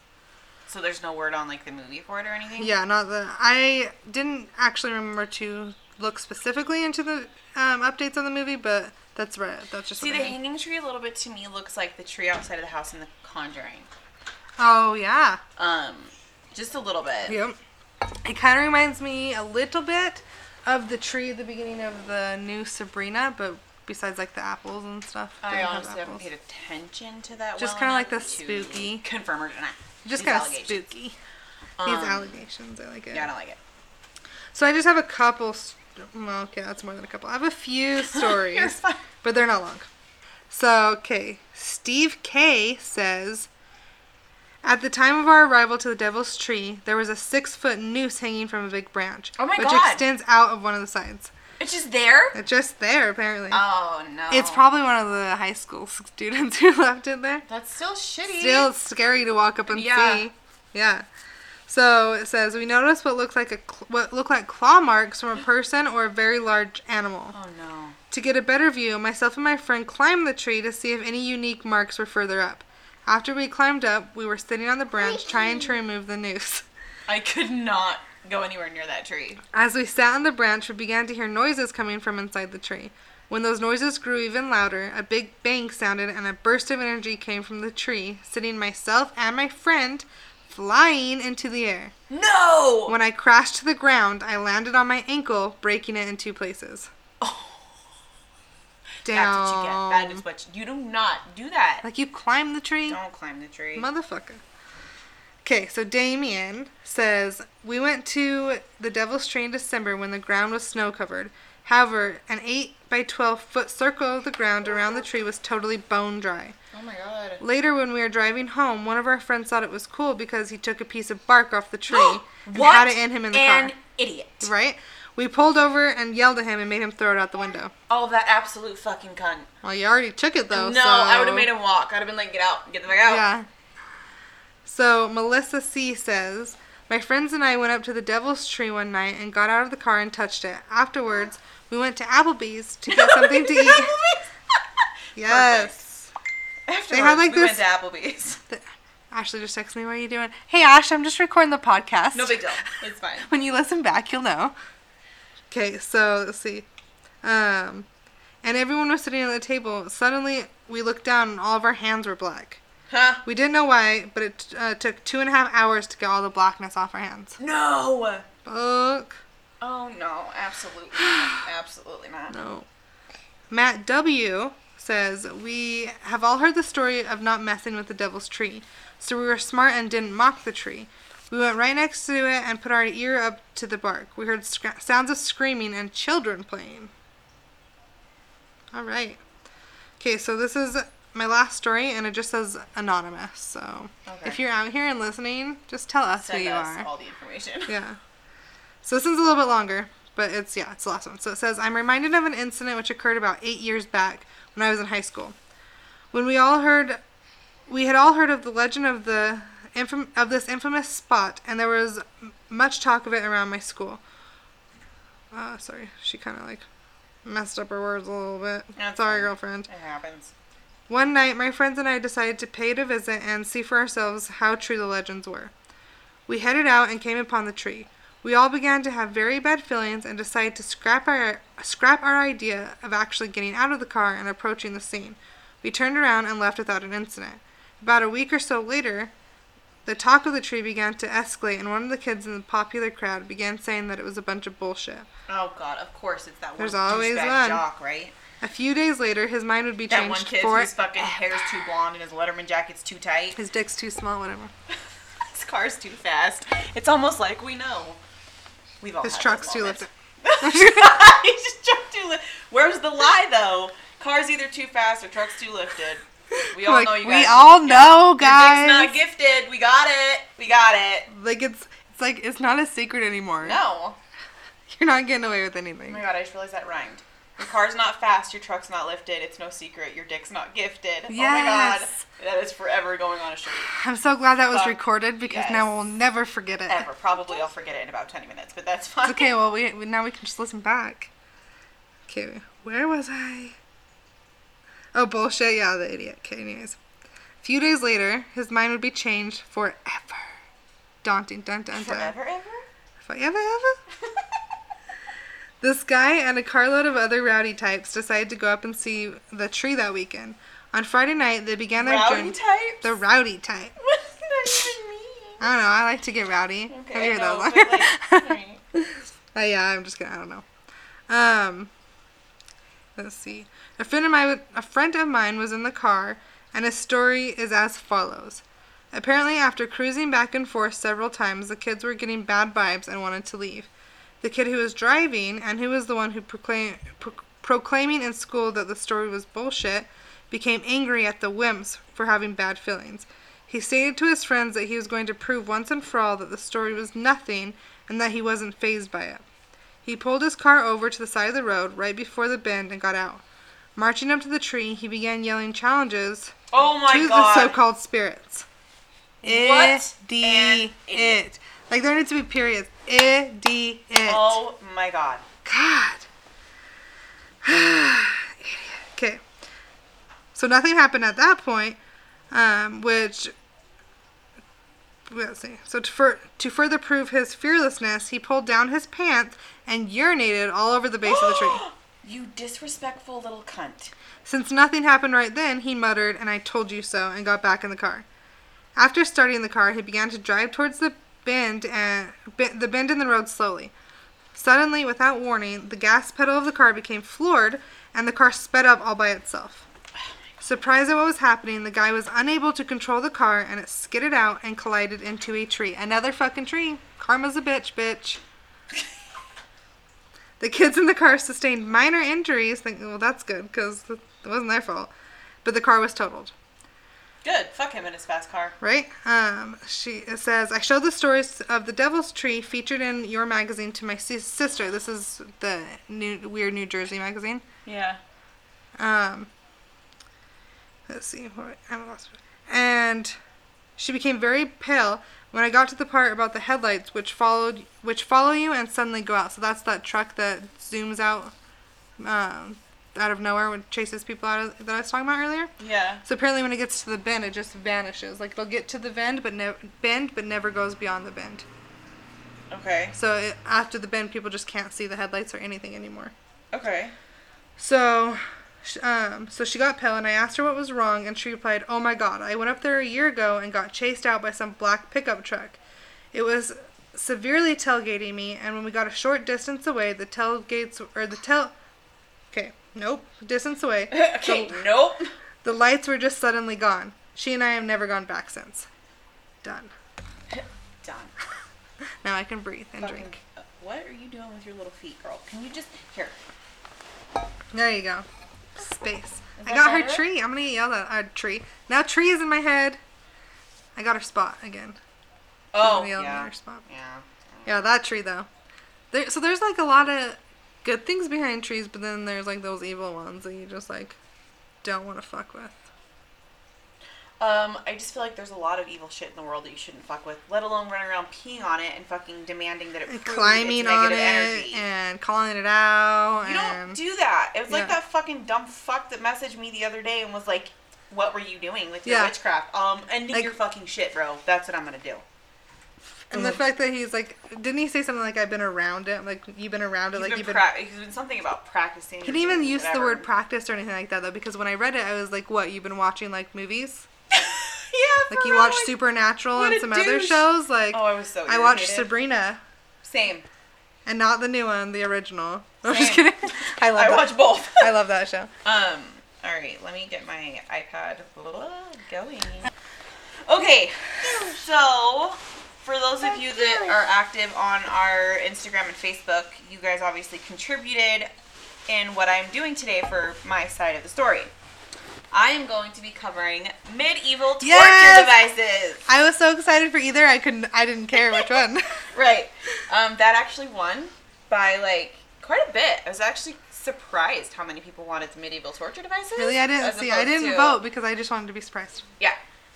So there's no word on like the movie for it or anything.
Yeah, not the. I didn't actually remember to look specifically into the um, updates on the movie, but that's right. That's just
See, the hanging tree a little bit to me looks like the tree outside of the house in The Conjuring.
Oh yeah.
Um, just a little bit.
Yep. It kind of reminds me a little bit of the tree at the beginning of the new Sabrina, but besides like the apples and stuff.
I
doesn't have
honestly haven't paid attention to that.
Just
well
kinda like
enough
the spooky.
Confirm or deny.
Just
these
kind of spooky. These
Um,
allegations, I like it.
Yeah, I don't like it.
So I just have a couple. St- well, okay, that's more than a couple. I have a few stories, but they're not long. So okay, Steve K says. At the time of our arrival to the Devil's Tree, there was a six-foot noose hanging from a big branch,
Oh my
which
God.
extends out of one of the sides.
It's just there.
It's just there, apparently.
Oh no.
It's probably one of the high school students who left it there.
That's still shitty.
Still scary to walk up and
Yeah.
see. Yeah. So it says we noticed what looks like a cl- what look like claw marks from a person or a very large animal.
Oh no.
To get a better view, myself and my friend climbed the tree to see if any unique marks were further up. After we climbed up, we were sitting on the branch trying to remove the noose.
I could not go anywhere near that tree.
As we sat on the branch, we began to hear noises coming from inside the tree. When those noises grew even louder, a big bang sounded and a burst of energy came from the tree, sending myself and my friend flying into the air.
No.
When I crashed to the ground, I landed on my ankle, breaking it in two places.
That's what you get. That is what you, you do not do that.
Like you climb the tree?
Don't climb the tree.
Motherfucker. Okay, so Damien says we went to the Devil's Tree in December when the ground was snow covered. However, an 8 by 12 foot circle of the ground around the tree was totally bone dry.
oh my god.
Later, when we were driving home, one of our friends thought it was cool because he took a piece of bark off the tree and
what?
had it in him in the
An
car.
idiot.
Right? We pulled over and yelled at him and made him throw it out the window.
Oh, that absolute fucking cunt.
Well, you already took it though.
no,
so...
I would have made him walk. I'd have been like, get out, get the fuck out.
Yeah. So Melissa C says, My friends and I went up to the Devil's Tree one night and got out of the car and touched it. Afterwards, we went to Applebee's to get something to eat. Yes.
Afterwards,
They had, like,
we
this-
went to Applebee's.
Ashley just texted me, What are you doing? Hey, Ash, I'm just recording the podcast.
No big deal. It's fine.
when you listen back, you'll know. Okay, so let's see. Um, and everyone was sitting at the table. Suddenly, we looked down and all of our hands were black.
Huh?
We didn't know why, but it uh, took two and a half hours to get all the blackness off our hands.
No.
Fuck.
Oh no, absolutely. Absolutely not.
No. Matt W says, We have all heard the story of not messing with the devil's tree, so we were smart and didn't mock the tree. We went right next to it and put our ear up to the bark. We heard sc- sounds of screaming and children playing. All right. Okay, so this is my last story, and it just says anonymous. So
Okay.
if you're out here and listening, just tell us
Send
who you
us
are.
all the information.
Yeah. So this one's a little bit longer, but it's yeah, it's the last one. So it says, I'm reminded of an incident which occurred about eight years back when I was in high school. When we all heard we had all heard of the legend of the infam- of this infamous spot, and there was much talk of it around my school. Uh, sorry, she kind of like messed up her words a little bit.
That's
sorry,
fine.
girlfriend.
It happens.
One night, my friends and I decided to pay it a visit and see for ourselves how true the legends were. We headed out and came upon the tree. We all began to have very bad feelings and decided to scrap our scrap our idea of actually getting out of the car and approaching the scene. We turned around and left without an incident. About a week or so later, the talk of the tree began to escalate, and one of the kids in the popular crowd began saying that it was a bunch of bullshit.
Oh god, of course it's that one
There's always one.
jock, right?
A few days later, his mind would be
That
changed
one kid
for
whose fucking hair's too blonde and his Letterman jacket's too tight.
his dick's too small, whatever.
His car's too fast. It's almost like we know. We've all
His truck's too lifted.
He's just truck too li- Where's the lie though? Car's either too fast or truck's too lifted. We all
Like,
know you
we
guys.
all
yeah.
know,
Your dick's not gifted. We got it. We got it.
Like it's it's like it's not a secret anymore.
No.
You're not getting away with anything.
Oh my god, I just realized that rhymed. Your car's not fast, your truck's not lifted, it's no secret, your dick's not gifted. Oh my
Yes.
god. That is forever going on a shirt.
I'm so glad that was
Fuck.
recorded because
Yes.
now we'll never forget it.
Ever. Probably I'll forget it in about 20 minutes, but that's fine.
It's okay. Well, we, we now we can just listen back. Okay, where was I? Oh bullshit! Yeah, the idiot. Okay, anyways, a few days later, his mind would be changed forever. Daunting. Dun dun dun.
Forever, ever?
Forever ever. This guy and a carload of other rowdy types decided to go up and see the tree that weekend. On Friday night, they began their
Rowdy
journey.
types?
The rowdy type.
What does that even mean?
I don't know. I like to get rowdy.
Okay,
Have you heard
no,
those?
like.
Uh, yeah, I'm just gonna. I don't know. Um, let's see. A friend of mine, a friend of mine, was in the car, and his story is as follows. Apparently, after cruising back and forth several times, the kids were getting bad vibes and wanted to leave. The kid who was driving and who was the one who proclaim, pro- proclaiming in school that the story was bullshit became angry at the wimps for having bad feelings. He stated to his friends that he was going to prove once and for all that the story was nothing and that he wasn't phased by it. He pulled his car over to the side of the road right before the bend and got out. Marching up to the tree, he began yelling challenges
Oh my
to
god.
the so-called spirits.
What it. idiot.
Like there needs to be periods. Idiot.
Oh my god.
God. Okay. So nothing happened at that point, um, which. Let's see. So to, fur- to further prove his fearlessness, he pulled down his pants and urinated all over the base of the tree.
You disrespectful little cunt.
Since nothing happened right then, he muttered, and I told you so, and got back in the car. After starting the car, he began to drive towards the bend and the bend in the road slowly. Suddenly, without warning, the gas pedal of the car became floored, and the car sped up all by itself. Surprised at what was happening, the guy was unable to control the car, and it skidded out and collided into a tree. Another fucking tree. Karma's a bitch, bitch. The kids in the car sustained minor injuries. Thinking, well, that's good because it wasn't their fault. But the car was totaled.
Good. Fuck him in his fast car.
Right? Um, she says, I showed the stories of the Devil's Tree featured in your magazine to my sister. This is the new Weird New Jersey magazine.
Yeah.
Um, let's see. What, I lost. And she became very pale when I got to the part about the headlights, which followed, which follow you and suddenly go out. So that's that truck that zooms out, um, out of nowhere and chases people out of, that I was talking about earlier.
Yeah.
So apparently, when it gets to the bend, it just vanishes. Like it'll get to the bend, but never bend, but never goes beyond the bend.
Okay.
So it, after the bend, people just can't see the headlights or anything anymore.
Okay.
So, um, so she got pale, and I asked her what was wrong, and she replied, "Oh my God, I went up there a year ago and got chased out by some black pickup truck. It was severely tailgating me, and when we got a short distance away, the tailgates or the tail, nope, distance away,
okay. Nope.
the lights were just suddenly gone. She and I have never gone back since. Done.
Done.
Now I can breathe and
Fucking-
drink.
uh, What are you doing with your little feet, girl? Can you just here?
There you go. Space. I got her tree. I'm gonna yell at our tree. Now tree is in my head. I got her spot again.
Oh
the
yeah.
spot.
Yeah.
Yeah, that tree though. There, so there's like a lot of good things behind trees, but then there's like those evil ones that you just like don't want to fuck with.
Um, I just feel like there's a lot of evil shit in the world that you shouldn't fuck with, let alone running around peeing on it and fucking demanding that it
And climbing
its
on it
energy.
and calling it out.
you
and
don't do that. It was like
Yeah.
that fucking dumb fuck that messaged me the other day and was like, "What were you doing with your
Yeah.
witchcraft? Um, ending
Like-
your fucking shit, bro. That's what I'm gonna do."
And the fact that he's like, didn't he say something like I've been around it? Like you've been around it,
He's
like
been
you've been.
pra- he's been something about practicing.
He didn't even use the word practice or anything like that though, because when I read it, I was like, "What? You've been watching like movies?
yeah,
Like you
real,
watch
like-
Supernatural and some other shows? Like
Oh, I was so.
I watched. Sabrina
Same.
and not the new one, the original. I'm just kidding. I love
I
that.
watch both.
I love that show.
Um, all right, let me get my iPad going. Okay, so for those of you that are active on our Instagram and Facebook, you guys obviously contributed in what I'm doing today for my side of the story. I am going to be covering medieval torture
Yes!
devices.
I was so excited for either. I couldn't. I didn't care which one.
Right. Um, that actually won by like quite a bit. I was actually surprised how many people wanted medieval torture devices.
Really, I didn't see. I didn't
to-
vote because I just wanted to be surprised.
Yeah.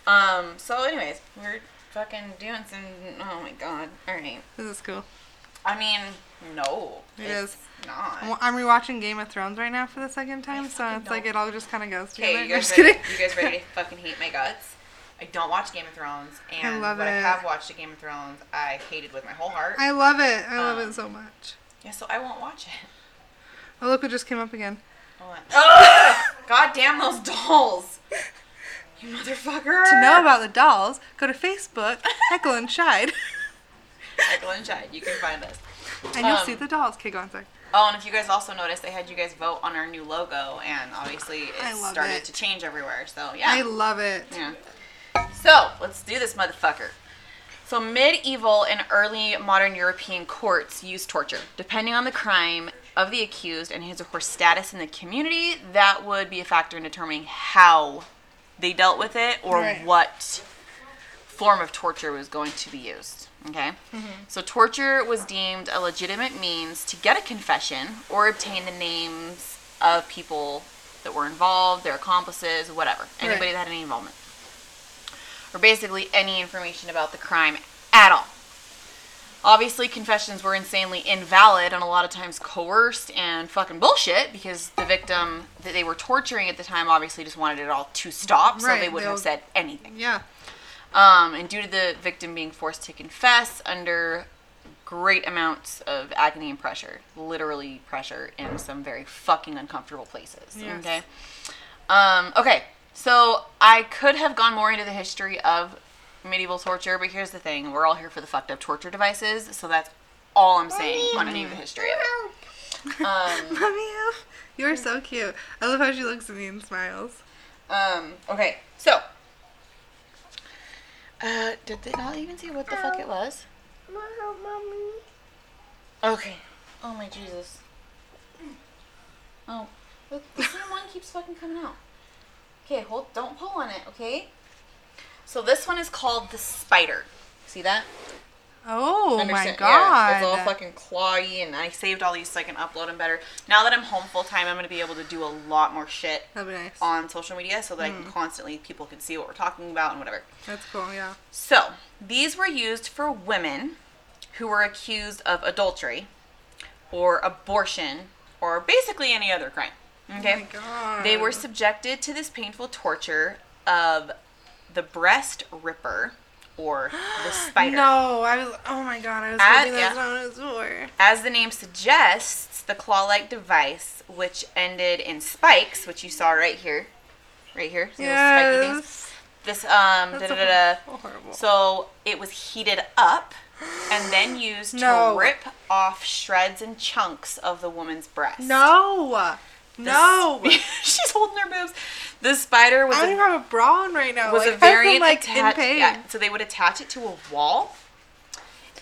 Um. So, anyways, we're fucking doing some. Oh my god. All right.
This is cool.
I mean, no.
It
it's
is.
not.
I'm I'm rewatching Game of Thrones right now for the second time, so it's like it all just kind of goes together.
Okay, you guys ready? You guys ready to fucking hate my guts? I don't watch Game of Thrones, and I
love
what I have watched of Game of Thrones, I hated with my whole heart.
I love it. I love
Um,
it so much.
yeah, so I won't watch it.
Oh, look what just came up again.
Hold on. Ugh! God damn those dolls! You motherfucker!
To know about the dolls, go to Facebook, Heckle and Shide,
Heckle and Chad, you can find us.
and you'll
Um,
see the dolls. Okay, go on, sorry.
Oh, and if you guys also noticed, they had you guys vote on our new logo, and obviously it started
it.
to change everywhere. So yeah.
I love it.
Yeah. So let's do this, motherfucker. So medieval and early modern European courts used torture, depending on the crime of the accused and his or her status in the community. That would be a factor in determining how they dealt with it or
Right.
what form of torture was going to be used. Okay? Mm-hmm. So torture was deemed a legitimate means to get a confession or obtain the names of people that were involved, their accomplices, whatever. Anybody
Right.
that had any involvement. Or basically any information about the crime at all. Obviously, confessions were insanely invalid and a lot of times coerced and fucking bullshit because the victim that they were torturing at the time obviously just wanted it all to stop, so
Right,
they wouldn't have said anything.
Yeah.
Um, and due to the victim being forced to confess under great amounts of agony and pressure, literally pressure in some very fucking uncomfortable places.
Yes.
Okay. Um, okay. So I could have gone more into the history of medieval torture, but here's the thing: we're all here for the fucked up torture devices, so that's all I'm saying on any of the history of it. Um,
Mommy, you're so cute. I love how she looks at me and smiles.
Um, okay, so. Uh, did they not even see what the fuck it was?
Mommy.
Okay. Oh my Jesus. Oh, the, the same one keeps fucking coming out. Okay, hold. Don't pull on it. Okay. So this one is called the spider. See that?
Oh my god.
Yeah, it's all fucking clawy, and I saved all these so I can upload them better. Now that I'm home full time, I'm gonna be able to do a lot more shit
That'd be nice.
on social media so that I can mm. constantly people can see what we're talking about and whatever.
That's cool, yeah.
So, these were used for women who were accused of adultery or abortion or basically any other crime. Okay?
Oh my god.
They were subjected to this painful torture of the breast ripper or the spider.
No, I was. Oh my god, I was
Ah,
hoping that's
yeah.
what it was for.
As the name suggests, the claw like device, which ended in spikes, which you saw right here. Right here. See those spiky things?
Yes.
This, um,
That's
da da da.
so horrible.
So it was heated up and then used
No.
to rip off shreds and chunks of the woman's breast.
No. No.
She's holding her boobs. The spider was
I don't
a,
even have a bra on right now.
was
like,
a variant
like
attached. Yeah, so they would attach it to a wall,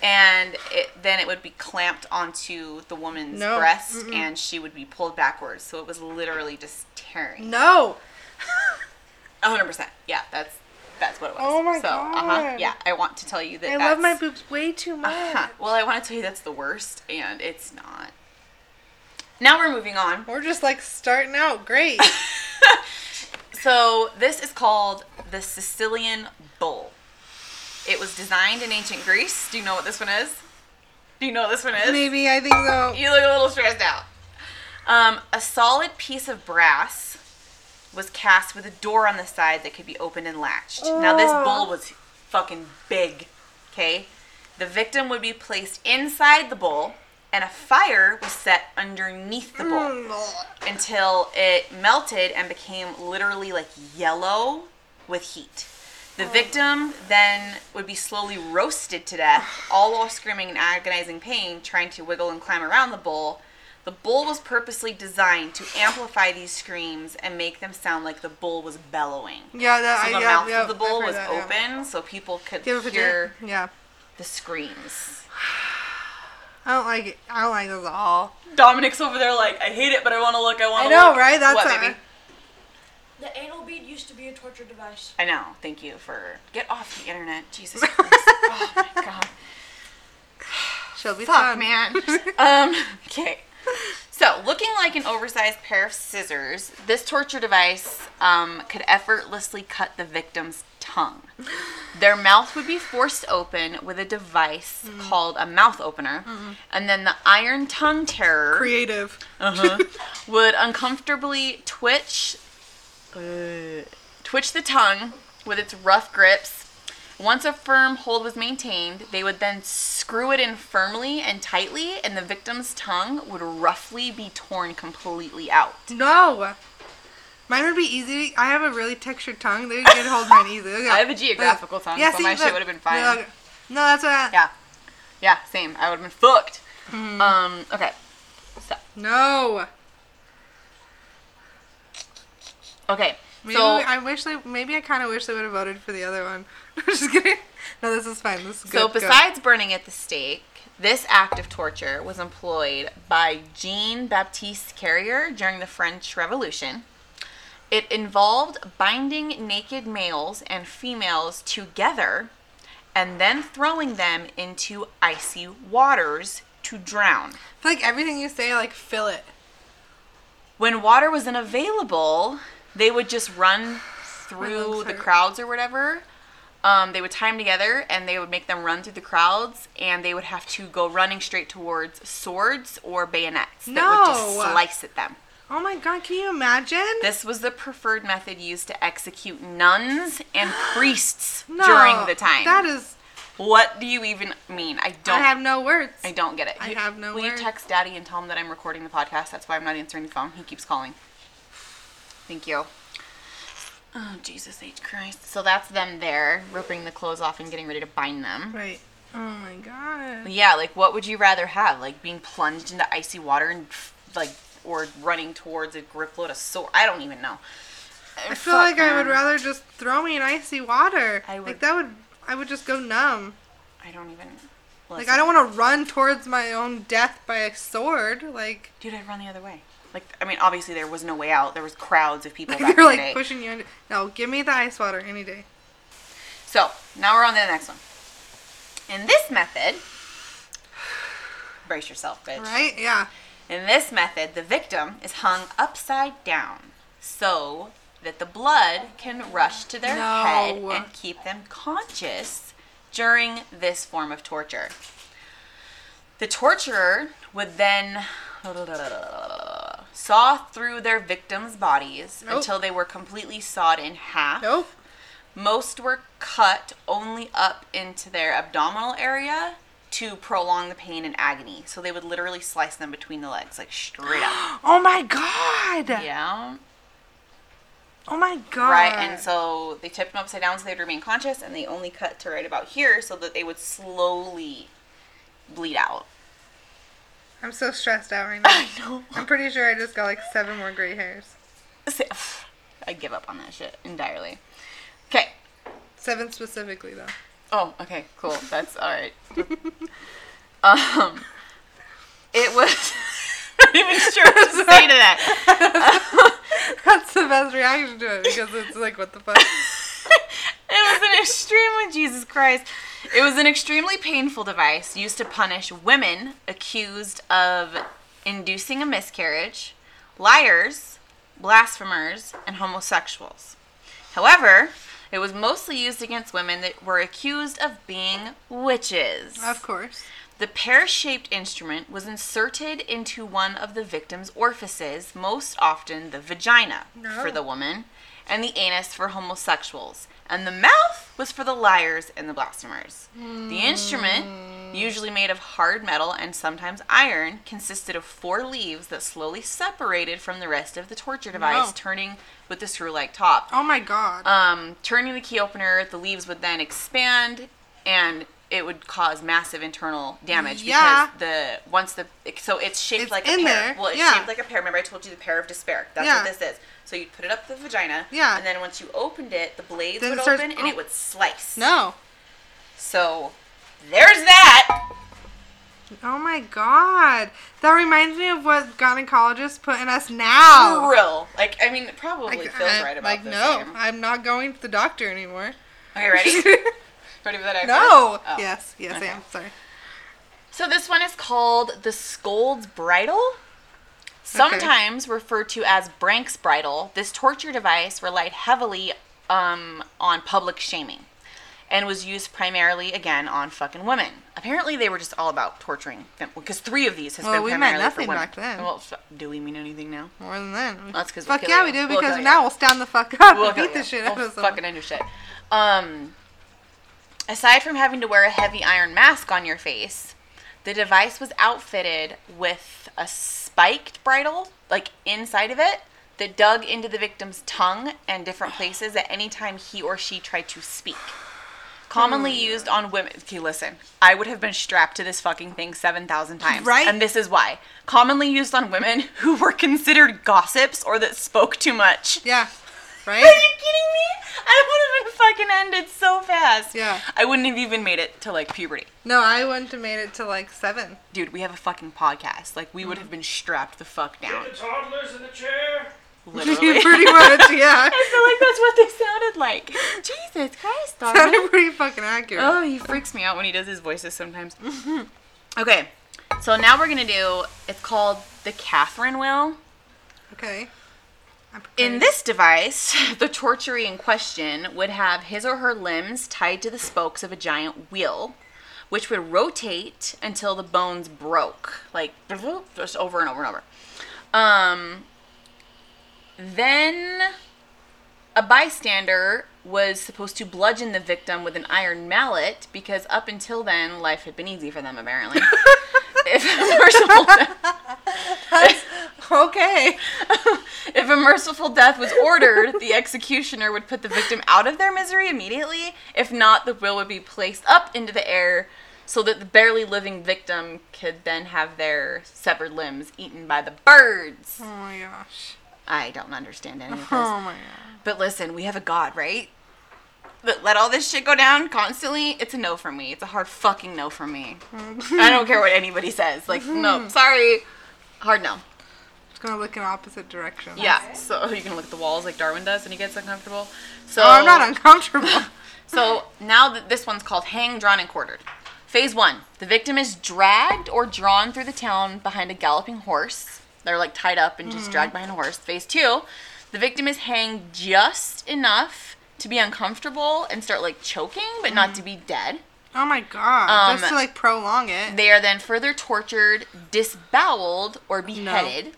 and it, then it would be clamped onto the woman's
No.
breast,
Mm-mm.
and she would be pulled backwards. So it was literally just tearing.
No.
Hundred percent. Yeah, that's that's what it was.
Oh my
so, Uh-huh,
God.
yeah, I want to tell you that.
I love my boobs way too much.
Uh-huh. Well, I want to tell you that's the worst, and it's not. Now we're moving on.
We're just like starting out great.
So this is called the Sicilian Bull. It was designed in ancient Greece. Do you know what this one is? Do you know what this one is?
Maybe I think so.
You look a little stressed out. Um, a solid piece of brass was cast with a door on the side that could be opened and latched. Now this
Oh.
bull was fucking big. Okay, the victim would be placed inside the bull, and a fire was set underneath the bull
Mm.
until it melted and became literally like yellow with heat. The victim then would be slowly roasted to death, all while screaming in agonizing pain, trying to wiggle and climb around the bull. The bull was purposely designed to amplify these screams and make them sound like the bull was bellowing.
Yeah, that
So
I
the
yeah,
mouth
yeah,
of the bull was
that, yeah.
open, so people could
Do you have a
hear?
Yeah.
the screams.
I don't like it. I don't like this at all.
Dominic's over there like, I hate it, but I want to look. I want to look.
I
to
know,
look.
right? That's
what,
a-
baby?
The anal bead used to be a torture device.
I know. Thank you for get off the internet. Jesus Christ. oh my god.
She'll be
Fuck,
fun.
man. um. Okay. So, looking like an oversized pair of scissors, this torture device um, could effortlessly cut the victim's tongue. Their mouth would be forced open with a device called a mouth opener, and then the iron tongue tearer
Creative.
uh-huh, would uncomfortably twitch uh, twitch the tongue with its rough grips. Once a firm hold was maintained, they would then screw it in firmly and tightly, and the victim's tongue would roughly be torn completely out.
No. Mine would be easy. I have a really textured tongue. They could hold mine easy. Look
I have a geographical tongue, so my shit would've been fine.
Look. No, that's what I,
Yeah. Yeah, same. I would have been fucked.
Mm-hmm.
Um, okay. So,
No.
okay.
Maybe
so,
I wish they. Maybe I kind of wish they would have voted for the other one. Just kidding. No, this is fine. This is good.
So,
go.
besides burning at the stake, this act of torture was employed by Jean Baptiste Carrier during the French Revolution. It involved binding naked males and females together and then throwing them into icy waters to drown.
I feel like everything you say, like fill it.
When water was unavailable, they would just run through the crowds or whatever. Um, they would tie them together and they would make them run through the crowds, and they would have to go running straight towards swords or bayonets that would just slice at them.
Oh my god, can you imagine?
This was the preferred method used to execute nuns and priests
no,
during the time.
That is.
what do you even mean? I don't.
I have no words.
I don't get it.
I
You-
have no words.
Will you text Daddy and tell him that I'm recording the podcast? That's why I'm not answering the phone. He keeps calling. Thank you. Oh Jesus H Christ! So that's them there, ripping the clothes off and getting ready to bind them.
Right. Oh my god.
Yeah, like what would you rather have? Like being plunged into icy water and like, or running towards a grip load of sword? I don't even know.
I feel like I would rather just throw me in icy water.
I would-
Like that would. I would just go numb.
I don't even.
Like. I don't want to run towards my own death by a sword. Like
Dude, I'd run the other way. Like, I mean, obviously there was no way out. There was crowds of people back
they're
in the
like
day.
pushing you. Into, no, give me the ice water any day.
So now we're on to the next one. In this method, brace yourself, bitch.
Right? Yeah.
In this method, the victim is hung upside down so that the blood can rush to their
No.
head and keep them conscious during this form of torture. The torturer would then saw through their victims' bodies
Nope.
until they were completely sawed in half.
Nope.
Most were cut only up into their abdominal area to prolong the pain and agony. So they would literally slice them between the legs, like straight up.
Oh my god.
Yeah.
Oh my god.
Right. And so they tipped them upside down so they'd remain conscious, and they only cut to right about here so that they would slowly bleed out.
I'm so stressed out right now.
I know.
I'm pretty sure I just got like seven more gray hairs.
I give up on that shit entirely. Okay.
Seven specifically though.
Oh, okay, cool. That's all right. um, it was. I'm not even sure what to say to that.
That's the best reaction to it because it's like, what the fuck?
It was an extremely Jesus Christ. It was an extremely painful device used to punish women accused of inducing a miscarriage, liars, blasphemers, and homosexuals. However, it was mostly used against women that were accused of being witches.
Of course.
The pear shaped instrument was inserted into one of the victim's orifices, most often the vagina
No.
for the woman, and the anus for homosexuals. And the mouth was for the liars and the blasphemers. The instrument, hmm. Usually made of hard metal and sometimes iron, consisted of four leaves that slowly separated from the rest of the torture device,
No.
turning with the screw like top
Oh my god.
um, turning the key opener, the leaves would then expand, and it would cause massive internal damage
Yeah.
because the once the so it's shaped
It's
like a
in
pear.
there,
Well, it's
yeah.
shaped like a pear. Remember, I told you the pear of despair. That's
Yeah.
what this is. So you'd put it up the vagina,
Yeah.
and then once you opened it, the blades
Then
would
it starts-
open and
oh.
it would slice.
no.
So there's that.
Oh my god. That reminds me of what gynecologists put in us now.
For real. Like I mean, it probably
Like,
feels
I-
right about
like
the
no,
same.
I'm not going to the doctor anymore.
Okay, ready? ready for that?
no.
Oh.
Yes, yes,
Okay.
I am. Sorry.
So this one is called the Scold's Bridle. Sometimes referred to as Brank's bridle, this torture device relied heavily um, on public shaming and was used primarily again on fucking women. Apparently, they were just all about torturing them because three of these has
Well,
been
we meant nothing
for women.
back then.
Well, do we mean anything now?
More than that.
That's 'cause we'll
Fuck
kill
yeah,
you.
we do
We'll
because
you.
now we'll stand the fuck up
We'll
and beat the shit
We'll
out of someone.
fucking end your shit. Um, aside from having to wear a heavy iron mask on your face, the device was outfitted with a spiked bridle, like inside of it, that dug into the victim's tongue and different places at any time he or she tried to speak. Commonly
Hmm.
used on women. Okay, listen. I would have been strapped to this fucking thing 7,000 times.
Right?
And this is why. Commonly used on women who were considered gossips or that spoke too much.
Yeah. Right?
Are you kidding me? I would have been fucking ended so fast.
Yeah.
I wouldn't have even made it to like puberty.
No, I wouldn't have made it to like seven.
Dude, we have a fucking podcast. Like we would have been strapped the fuck down.
The toddlers in the chair.
Literally.
Pretty much, yeah.
I feel like that's what they sounded like. Jesus Christ, Darwin.
Sounded pretty fucking accurate.
Oh, he freaks me out when he does his voices sometimes. okay, so now we're gonna do. It's called the Catherine wheel.
Okay.
In this device, the torturee in question would have his or her limbs tied to the spokes of a giant wheel, which would rotate until the bones broke, like just over and over and over. Um, then a bystander was supposed to bludgeon the victim with an iron mallet because up until then, life had been easy for them, apparently. if a merciful death,
Okay.
if a merciful death was ordered, the executioner would put the victim out of their misery immediately. If not, the will would be placed up into the air so that the barely living victim could then have their severed limbs eaten by the birds.
Oh my gosh.
I don't understand any of this.
Oh my god.
But listen, we have a God, right? That let all this shit go down constantly. It's a no for me. It's a hard fucking no for me. I don't care what anybody says. Like, no, sorry. Hard no.
It's gonna look in opposite direction.
Yeah. So you can look at the walls like Darwin does, and he gets uncomfortable. So
Oh, I'm not uncomfortable.
So now that this one's called hang, drawn, and quartered. Phase one: the victim is dragged or drawn through the town behind a galloping horse. They're like tied up and just dragged behind a horse. Phase two: the victim is hanged just enough to be uncomfortable and start like choking, but not to be dead.
oh my god.
Um,
Just to like prolong it.
They are then further tortured, disboweled, or beheaded.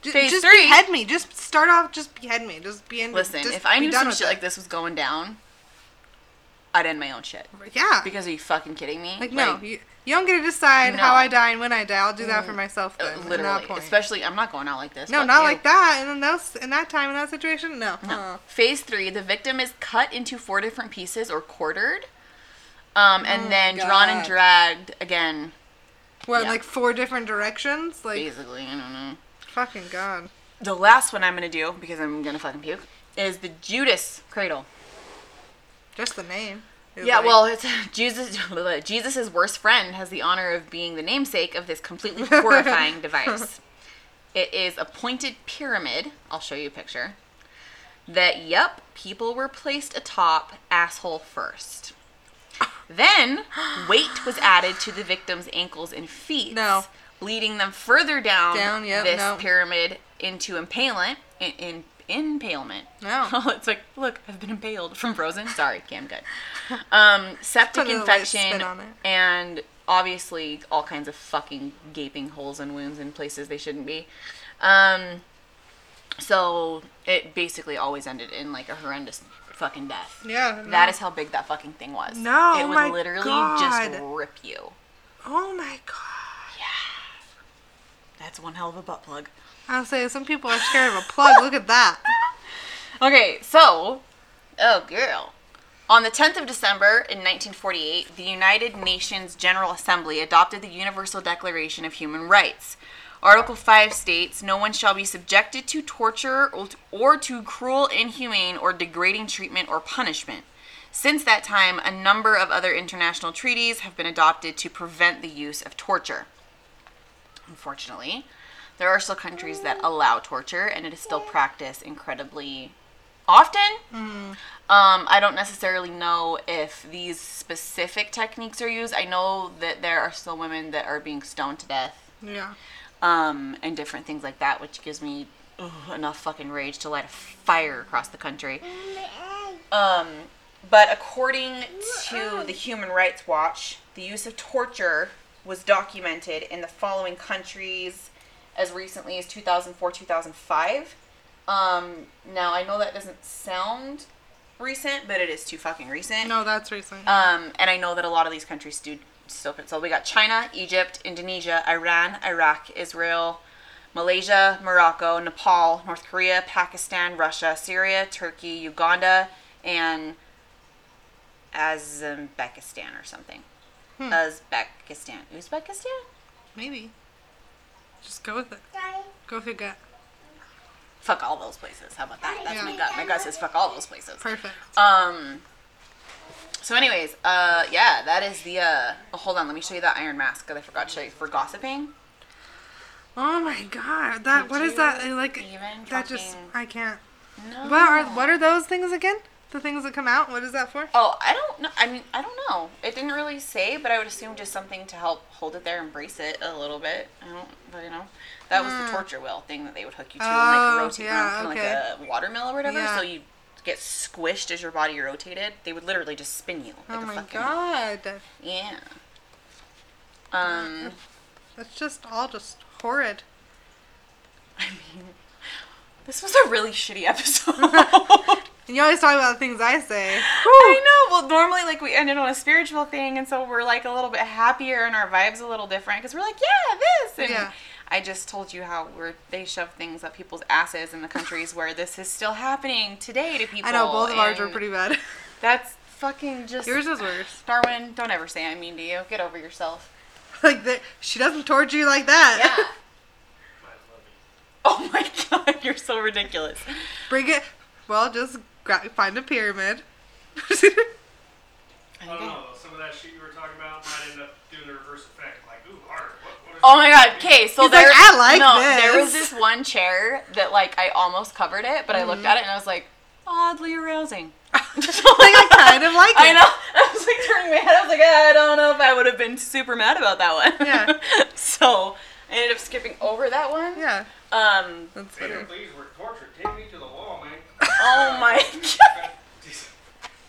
Ju-
phase
just
three-
behead me. Just start off. Just behead me. Just be in.
Listen,
just
if I knew some shit
it.
like this was going down, I'd end my own shit.
yeah.
Because are you fucking kidding me?
like no, you, you don't get to decide
No.
how I die and when I die. I'll do that for myself
Uh,
then. that
literally,
point.
especially I'm not going out like this.
no, not
you.
like that. And in those in that time in that situation, no. Uh-uh.
Phase three: the victim is cut into four different pieces or quartered, um, and
Oh
then drawn and dragged again.
What
Yeah.
like four different directions? Like
Basically, I don't know.
fucking god.
The last one I'm gonna do because I'm gonna fucking puke is the Judas cradle.
Just the name.
Yeah,
like-
well, it's Jesus. Jesus's worst friend has the honor of being the namesake of this completely horrifying device. It is a pointed pyramid. I'll show you a picture. That yep, people were placed atop asshole first. Then weight was added to the victim's ankles and feet,
No.
leading them further down,
Down, yep,
this
no.
pyramid into impalement. In, in impalement.
No.
Oh, it's like, look, I've been impaled from Frozen. Sorry, Cam, good. Um, septic
Put a light
infection
spin on it.
and obviously all kinds of fucking gaping holes and wounds in places they shouldn't be. Um, so it basically always ended in like a horrendous fucking death.
Yeah.
That
no.
is how big that fucking thing was.
No,
it would
my
literally
God.
just rip you.
Oh my god. Yeah.
That's one hell of a butt plug.
I'll say some people are scared of a plug. Look at that.
Okay, so, oh girl. On the 10th of December in 1948, the United Nations General Assembly adopted the Universal Declaration of Human Rights. Article 5 states, No one shall be subjected to torture or to, or to cruel, inhumane, or degrading treatment or punishment. Since that time, a number of other international treaties have been adopted to prevent the use of torture. Unfortunately, there are still countries that allow torture, and it is still practiced incredibly often. Um, I don't necessarily know if these specific techniques are used. I know that there are still women that are being stoned to death.
Yeah.
um, and different things like that, which gives me ugh, enough fucking rage to light a fire across the country. Um, but according to the Human Rights Watch, the use of torture was documented in the following countries as recently as 2004 2005. Um, now, I know that doesn't sound recent, but it is too fucking recent.
No, that's recent.
Um, and I know that a lot of these countries do still. So we got China, Egypt, Indonesia, Iran, Iraq, Israel, Malaysia, Morocco, Nepal, North Korea, Pakistan, Russia, Syria, Turkey, Uganda, and Uzbekistan or something.
Hmm.
Uzbekistan. Uzbekistan?
Maybe. Just go with it. Go with your gut.
Fuck all those places. How about that? That's
Yeah.
my gut. My gut says fuck all those places.
Perfect.
Um. So, anyways, uh, yeah, that is the. Uh, oh, hold on, let me show you that iron mask because I forgot to show you for gossiping.
Oh my god, that
Could
what is that? Like
even
that just I can't.
No.
What are what are those things again? The things that come out? What is that for?
Oh, I don't know. I mean, I don't know. It didn't really say, but I would assume just something to help hold it there and brace it a little bit. I don't, but you know, that was the torture wheel thing that they would hook you to and
Oh,
like rotate
yeah,
around,
okay.
like a watermill or whatever.
Yeah.
So you get squished as your body rotated. They would literally just spin you. Like
oh
a
my
fucking,
god.
Yeah. Um.
That's just all just horrid.
I mean, this was a really shitty episode.
And you always talk about the things I say.
I know. Well, normally, like, we ended on a spiritual thing, and so we're, like, a little bit happier, and our vibe's a little different, because we're like, yeah, this! And
Yeah.
I just told you how we're, they shove things up people's asses in the countries where this is still happening today to people.
I know both of ours were pretty bad.
That's fucking just...
Yours is worse.
Darwin, don't ever say I'm mean to you. Get over yourself.
like that, she doesn't torture you like that.
Yeah. oh my god, you're so ridiculous.
Bring it. Well, just gra- find a pyramid.
I don't know. Some of that shit you were talking about might end up doing the reverse effect. Like, ooh, hard. What, what is
Oh my god. Okay, so
He's
there,
like, "I like
no, there was
this."
this one chair that like I almost covered it, but I looked at it and I was like, oddly arousing.
like I kind of like it.
I know. I was like turning my head. I was like, I don't know if I would have been super mad about that one.
Yeah.
so I ended up skipping over that one.
Yeah,
Um.
that's
Hey,
funny.
please, we're tortured. Take me to the wall, man.
Oh my god.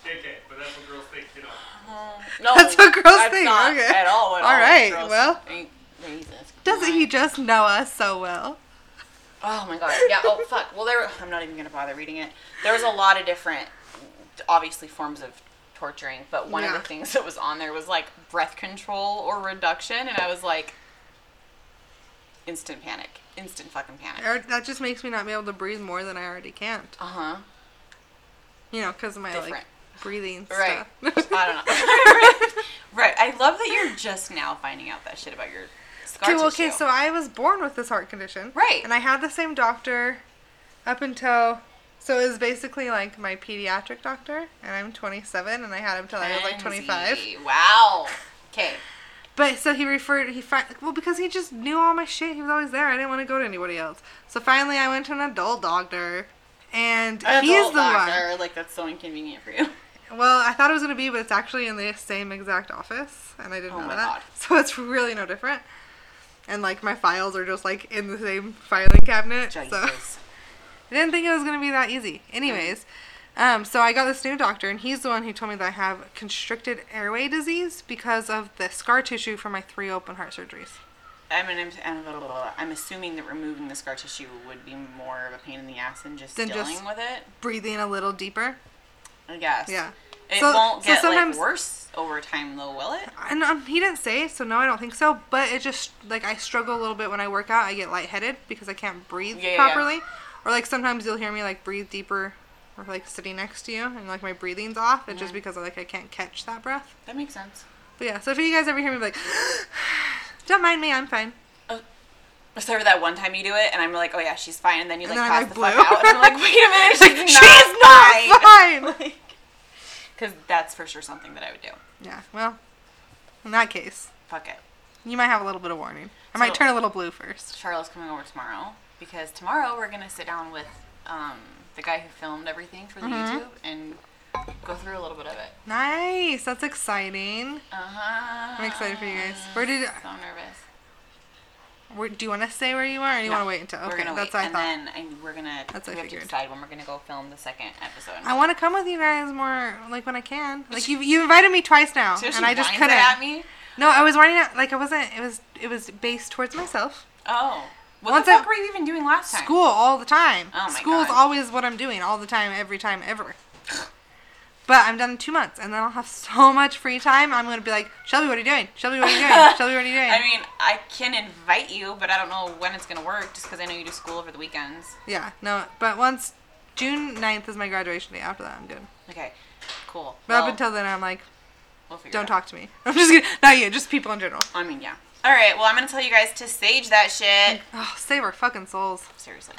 JK, but that's what girls think, you know. Uh-huh.
No,
That's what girls
that's
think,
Not
okay.
At all. At
All
all.
right,
Girls
well.
Jesus
Doesn't he just know us so well?
Oh my god. Yeah. Oh fuck. Well, there. I'm not even gonna bother reading it. There was a lot of different, obviously, forms of torturing, but one of the things that was on there was like breath control or reduction, and I was like, instant panic, instant fucking panic.
Or That just makes me not be able to breathe more than I already can't.
Uh huh.
You know, because of my
Different.
like breathing
Right.
stuff.
I don't know. right. I love that you're just now finding out that shit about your scar
Okay, well, okay, so I was born with this heart condition.
Right.
And I had the same doctor up until. So it was basically like my pediatric doctor, and I'm 27, and I had him till I was like 25.
Wow. Okay.
But so he referred, he fi- well because he just knew all my shit. He was always there. I didn't want to go to anybody else. So finally, I went to an adult doctor, and he's the one.
Like that's so inconvenient for you.
Well, I thought it was gonna be, but it's actually in the same exact office, and I didn't
Oh
know that.
God.
So it's really no different. And like my files are just like in the same filing cabinet. So I didn't think it was gonna be that easy. Anyways, um, so I got this new doctor, and he's the one who told me that I have constricted airway disease because of the scar tissue from my three open heart surgeries.
I'm, an, I'm, I'm assuming that removing the scar tissue would be more of a pain in the ass than just
Than
dealing
just-
with it.
Breathing a little deeper.
I guess.
Yeah.
It
So-
won't
so
get
sometimes-
like worse over time, though, will it?
And um, he didn't say, so no, I don't think so. But it just like I struggle a little bit when I work out. I get lightheaded because I can't breathe
Yeah, yeah, yeah.
properly, or like sometimes you'll hear me like breathe deeper, or like sitting next to you, and like my breathing's off. It's
Mm-hmm.
just because like I can't catch that breath.
That makes sense.
But yeah, so if you guys ever hear me like, don't mind me, I'm fine.
Except for that one time you do it, and I'm like, oh yeah, she's fine, and then you like pass
I'm
the
like,
fuck
blue.
out, and I'm like, wait a minute, she's,
She's
not,
not fine.
Because that's for sure something that I would do.
Yeah, well, in that case,
Fuck it.
you might have a little bit of warning. I might turn a little blue first.
Charlotte's coming over tomorrow because tomorrow we're gonna sit down with um, the guy who filmed everything for the
Mm-hmm.
YouTube and go through a little bit of it.
Nice, that's exciting.
Uh huh.
I'm excited for you guys. Where did
So nervous.
Where, do you want to say where you are, or do you
No,
want to wait until?
we're
Okay, that's
wait,
what I
and
thought.
then I, we're gonna.
That's
we
I
have to decide when we're gonna go film the second episode.
I want to come with you guys more, like when I can. Like you, you invited me twice now,
So
and I just couldn't.
it at me.
No, I was whining at like I wasn't. It was it was based towards myself.
Oh, what
Once
the
I-
fuck were you even doing last time?
School all the time.
Oh my
School's
God.
always what I'm doing all the time, every time, ever. But I'm done in two months, and then I'll have so much free time. I'm gonna be like, Shelby, what are you doing? Shelby, what are you doing? Shelby, what are you doing?
I mean, I can invite you, but I don't know when it's gonna work, just because I know you do school over the weekends.
yeah, no. But once June 9th is my graduation day. After that, I'm good.
Okay, cool.
But
Well,
up until then, I'm like,
we'll
don't talk to me. I'm just kidding. Not you, just people in general.
I mean, yeah. All right. Well, I'm gonna tell you guys to sage that shit.
Oh, save our fucking souls.
Seriously.